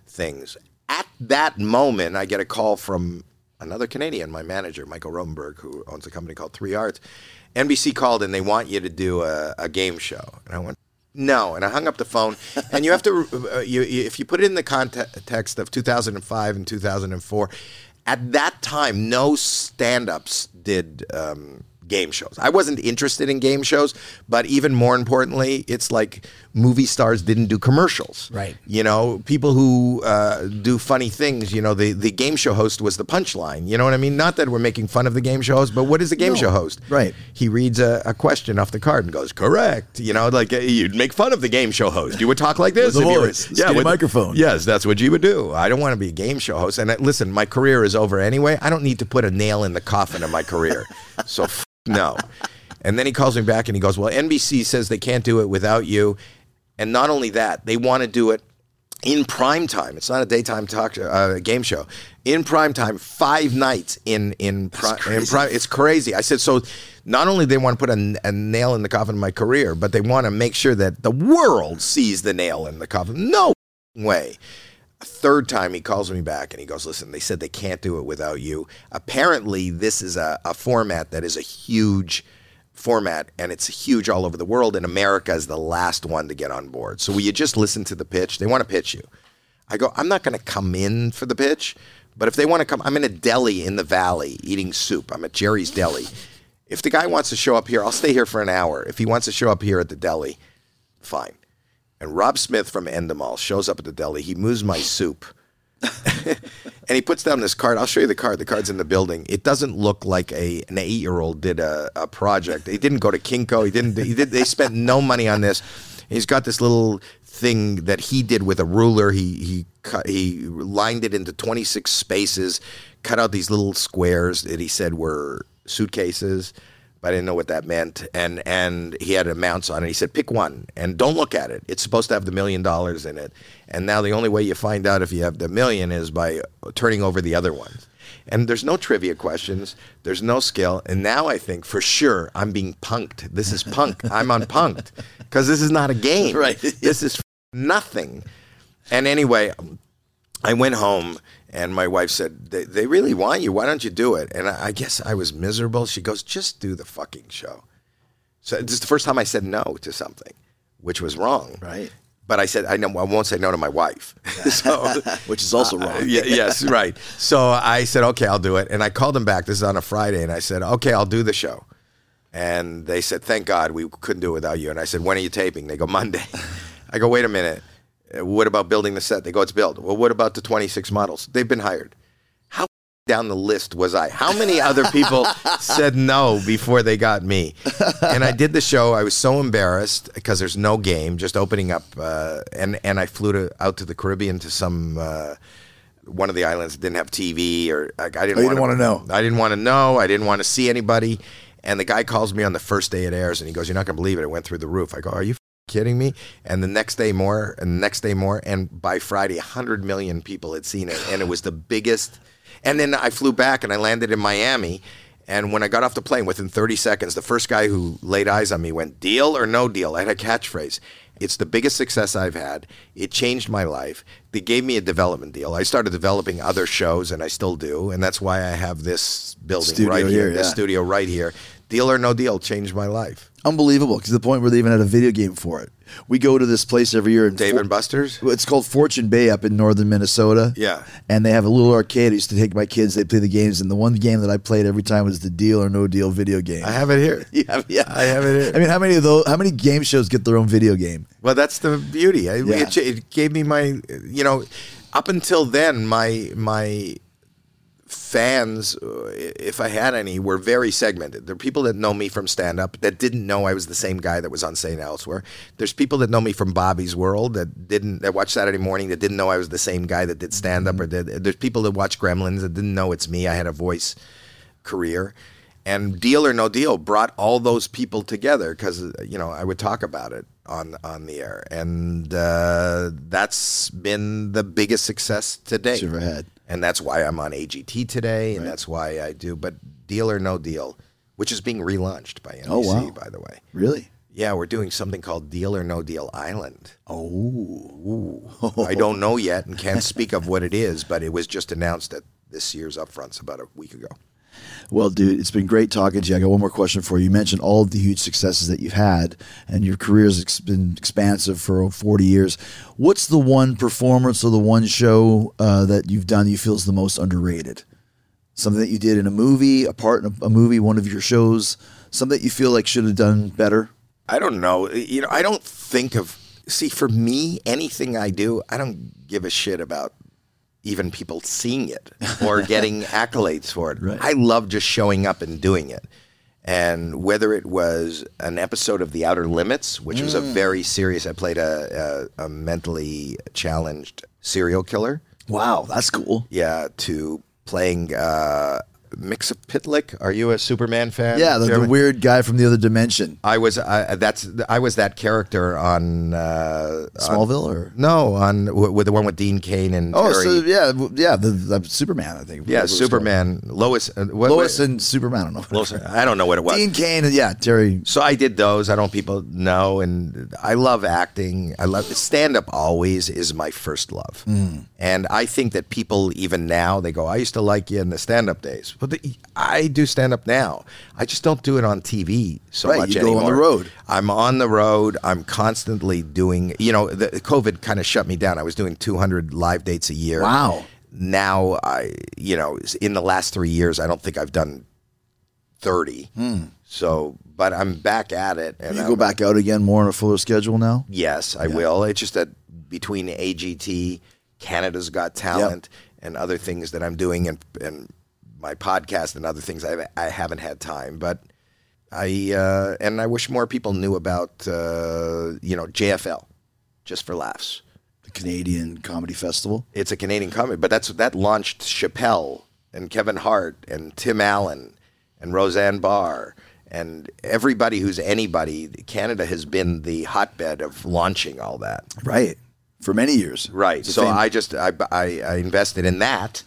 [SPEAKER 2] things. At that moment, I get a call from another Canadian, my manager, Michael Rotenberg, who owns a company called Three Arts. NBC called and they want you to do a, a game show, and I went. No, and I hung up the phone. And you have to, uh, you, you, if you put it in the context of 2005 and 2004, at that time, no stand-ups did um, game shows. I wasn't interested in game shows, but even more importantly, it's like movie stars didn't do commercials.
[SPEAKER 5] Right.
[SPEAKER 2] You know, people who uh, do funny things. You know, the the game show host was the punchline. You know what I mean? Not that we're making fun of the game show host, but what is a game show host?
[SPEAKER 1] Right.
[SPEAKER 2] He reads a, a question off the card and goes, "Correct." You know, like uh, you'd make fun of the game show host. You would talk like this.
[SPEAKER 1] Yeah, with a
[SPEAKER 2] if were-
[SPEAKER 1] voice, skinny microphone.
[SPEAKER 2] Yes, that's what you would do. I don't want to be a game show host. And uh, listen, my career is over anyway. I don't need to put a nail in the coffin of my career. So f- no. And then he calls me back and he goes, "Well, NBC says they can't do it without you." And not only that, they want to do it in prime time. It's not a daytime talk uh, game show. In prime time, five nights in in, pri- in prime. It's crazy. I said so. Not only they want to put a, a nail in the coffin of my career, but they want to make sure that the world sees the nail in the coffin. No way. Third time he calls me back and he goes, "Listen, they said they can't do it without you. Apparently, this is a, a format that is a huge." format and it's huge all over the world and America is the last one to get on board. So will you just listen to the pitch? They want to pitch you. I go, I'm not going to come in for the pitch, but if they want to come, I'm in a deli in the valley eating soup. I'm at Jerry's Deli. If the guy wants to show up here, I'll stay here for an hour. If he wants to show up here at the deli, fine. And Rob Smith from Endemol shows up at the deli. He moves my soup. and he puts down this card. I'll show you the card. The card's in the building. It doesn't look like a an eight year old did a, a project. He didn't go to Kinko. He didn't. He did. They spent no money on this. He's got this little thing that he did with a ruler. He he cut. He lined it into twenty six spaces. Cut out these little squares that he said were suitcases. But I didn't know what that meant, and and he had amounts on it. He said, "Pick one, and don't look at it. It's supposed to have the million dollars in it." And now the only way you find out if you have the million is by turning over the other ones. And there's no trivia questions. There's no skill. And now I think for sure I'm being punked. This is punk. I'm unpunked because this is not a game.
[SPEAKER 1] Right.
[SPEAKER 2] This is nothing. And anyway, I went home and my wife said, they, they really want you. Why don't you do it? And I, I guess I was miserable. She goes, just do the fucking show. So this is the first time I said no to something, which was wrong.
[SPEAKER 1] Right.
[SPEAKER 2] But I said, I, know, I won't say no to my wife. so,
[SPEAKER 1] Which is also wrong.
[SPEAKER 2] yeah, yes, right. So I said, okay, I'll do it. And I called them back. This is on a Friday. And I said, okay, I'll do the show. And they said, thank God we couldn't do it without you. And I said, when are you taping? They go, Monday. I go, wait a minute. Uh, What about building the set? They go, it's built. Well, what about the 26 models? They've been hired. How down the list was I? How many other people said no before they got me? And I did the show. I was so embarrassed because there's no game, just opening up. Uh, and, and I flew to, out to the Caribbean to some. Uh, one of the islands that didn't have TV, or like, I didn't.
[SPEAKER 1] Oh, you
[SPEAKER 2] wanna-
[SPEAKER 1] didn't wanna know.
[SPEAKER 2] I didn't want to know. I didn't want to see anybody. And the guy calls me on the first day it airs, and he goes, "You're not gonna believe it. It went through the roof." I go, "Are you f- kidding me?" And the next day more, and the next day more, and by Friday, hundred million people had seen it, and it was the biggest. And then I flew back, and I landed in Miami. And when I got off the plane, within 30 seconds, the first guy who laid eyes on me went, "Deal or no deal?" I had a catchphrase. It's the biggest success I've had. It changed my life. They gave me a development deal. I started developing other shows, and I still do. And that's why I have this building
[SPEAKER 1] Studio
[SPEAKER 2] right here,
[SPEAKER 1] here,
[SPEAKER 2] this studio right here. Deal or no deal changed my life.
[SPEAKER 1] Unbelievable. To the point where they even had a video game for it. We go to this place every year in
[SPEAKER 2] Dave
[SPEAKER 1] For-
[SPEAKER 2] and Buster's?
[SPEAKER 1] It's called Fortune Bay up in northern Minnesota.
[SPEAKER 2] Yeah.
[SPEAKER 1] And they have a little arcade. I used to take my kids, they play the games. And the one game that I played every time was the deal or no deal video game.
[SPEAKER 2] I have it here.
[SPEAKER 1] yeah, yeah.
[SPEAKER 2] I have it here.
[SPEAKER 1] I mean, how many of those, how many game shows get their own video game?
[SPEAKER 2] Well, that's the beauty. I,
[SPEAKER 1] Yeah.
[SPEAKER 2] it, it gave me my, you know, up until then, my my fans, uh, if I had any, were very segmented. There are people that know me from stand up that didn't know I was the same guy that was on St. Elsewhere. There's people that know me from Bobby's World that didn't that watch Saturday Morning that didn't know I was the same guy that did stand up or did. There's people that watch Gremlins that didn't know it's me. I had a voice career. And Deal or No Deal brought all those people together because you know I would talk about it on on the air, and uh, that's been the biggest success to date.
[SPEAKER 1] you ever had.
[SPEAKER 2] And that's why I'm on AGT today, and that's why I do. But Deal or No Deal, which is being relaunched by NBC,
[SPEAKER 1] Oh, wow.
[SPEAKER 2] by the way.
[SPEAKER 1] Really?
[SPEAKER 2] Yeah, we're doing something called Deal or No Deal Island.
[SPEAKER 1] Oh.
[SPEAKER 2] I don't know yet and can't speak of what it is, but it was just announced at this year's upfronts about a week ago.
[SPEAKER 1] Well, dude, it's been great talking to you. I got one more question for you. You mentioned all of the huge successes that you've had, and your career's ex- been expansive for 40 years. What's the one performance or the one show uh, that you've done you feel is the most underrated? Something that you did in a movie, a part in a, a movie, one of your shows, something that you feel like should have done better?
[SPEAKER 2] I don't know. You know, I don't think of. See, for me, anything I do, I don't give a shit about even people seeing it or getting accolades for it.
[SPEAKER 1] Right.
[SPEAKER 2] I love just showing up and doing it. And whether it was an episode of The Outer Limits, which was a very serious, I played a, a, a mentally challenged serial killer.
[SPEAKER 1] Wow, that's cool.
[SPEAKER 2] Yeah, to playing uh, Mxyzptlk. Are you a Superman fan?
[SPEAKER 1] Yeah, the, the weird guy from the other dimension.
[SPEAKER 2] I was I, that's I was that character on uh,
[SPEAKER 1] Smallville
[SPEAKER 2] on-
[SPEAKER 1] or?
[SPEAKER 2] no on w- with the one with Dean Cain and
[SPEAKER 1] Oh,
[SPEAKER 2] Teri.
[SPEAKER 1] so yeah, yeah, the, the Superman, I think.
[SPEAKER 2] yeah,
[SPEAKER 1] Whatever it was called.
[SPEAKER 2] Superman, Lois, uh, what,
[SPEAKER 1] Lois
[SPEAKER 2] what-
[SPEAKER 1] and Superman. I don't know.
[SPEAKER 2] Lois. I don't know what it was.
[SPEAKER 1] Dean Cain, and yeah, Teri.
[SPEAKER 2] So I did those. I don't people know, and I love acting. I love stand up. Always is my first love, and I think that people even now they go, "I used to like you in the stand up days," but the, I do stand up now. I just don't do it on TV so
[SPEAKER 1] Right,
[SPEAKER 2] much
[SPEAKER 1] you go on the road.
[SPEAKER 2] I'm on the road. I'm constantly doing. You know, the COVID kind of shut me down. I was doing 200 live dates a year.
[SPEAKER 1] Wow.
[SPEAKER 2] Now I, you know, in the last three years, I don't think I've done 30. Hmm. So, but I'm back at it, and
[SPEAKER 1] You
[SPEAKER 2] I'm-
[SPEAKER 1] go back out again more on a fuller schedule now.
[SPEAKER 2] Yes, I will. It's just that between AGT, Canada's Got Talent, and other things that I'm doing, and and my podcast and other things, I I haven't had time. But I uh, and I wish more people knew about uh, you know JFL, just for laughs.
[SPEAKER 1] The Canadian Comedy Festival.
[SPEAKER 2] It's a Canadian comedy, but that's that launched Chappelle and Kevin Hart and Tim Allen and Roseanne Barr and everybody who's anybody. Canada has been the hotbed of launching all that.
[SPEAKER 1] Right. For many years.
[SPEAKER 2] Right. So
[SPEAKER 1] fam-
[SPEAKER 2] I just I, I, I invested in that,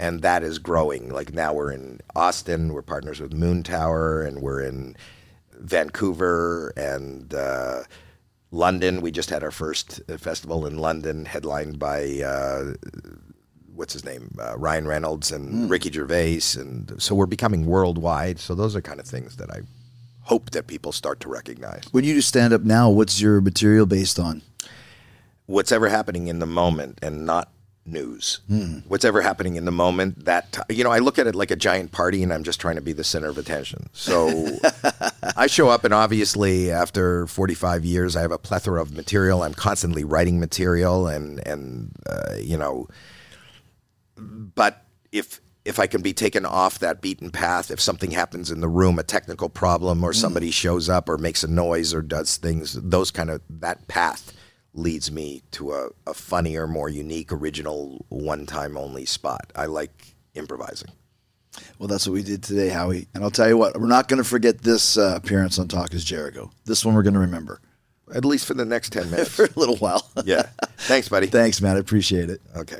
[SPEAKER 2] and that is growing. Like now we're in Austin. We're partners with Moontower, and we're in Vancouver and uh, London. We just had our first festival in London, headlined by. Uh, What's his name? Uh, Ryan Reynolds and Ricky Gervais, and so we're becoming worldwide. So those are kind of things that I hope that people start to recognize.
[SPEAKER 1] when you do stand up now, what's your material based on?
[SPEAKER 2] what's ever happening in the moment and not news. What's ever happening in the moment that ti- you know, I look at it like a giant party and I'm just trying to be the center of attention. So I show up and obviously after 45 years I have a plethora of material. I'm constantly writing material and and uh, you know but if if I can be taken off that beaten path, if something happens in the room, a technical problem, or somebody shows up or makes a noise or does things, those kind of that path leads me to a, a funnier, more unique, original, one time only spot. I like improvising.
[SPEAKER 1] Well, that's what we did today, Howie. And I'll tell you what, we're not going to forget this uh, appearance on Talk is Jericho. This one we're going to remember
[SPEAKER 2] At least for the next 10 minutes.
[SPEAKER 1] for a little while.
[SPEAKER 2] yeah. Thanks, buddy.
[SPEAKER 1] Thanks, man. I appreciate it.
[SPEAKER 2] Okay.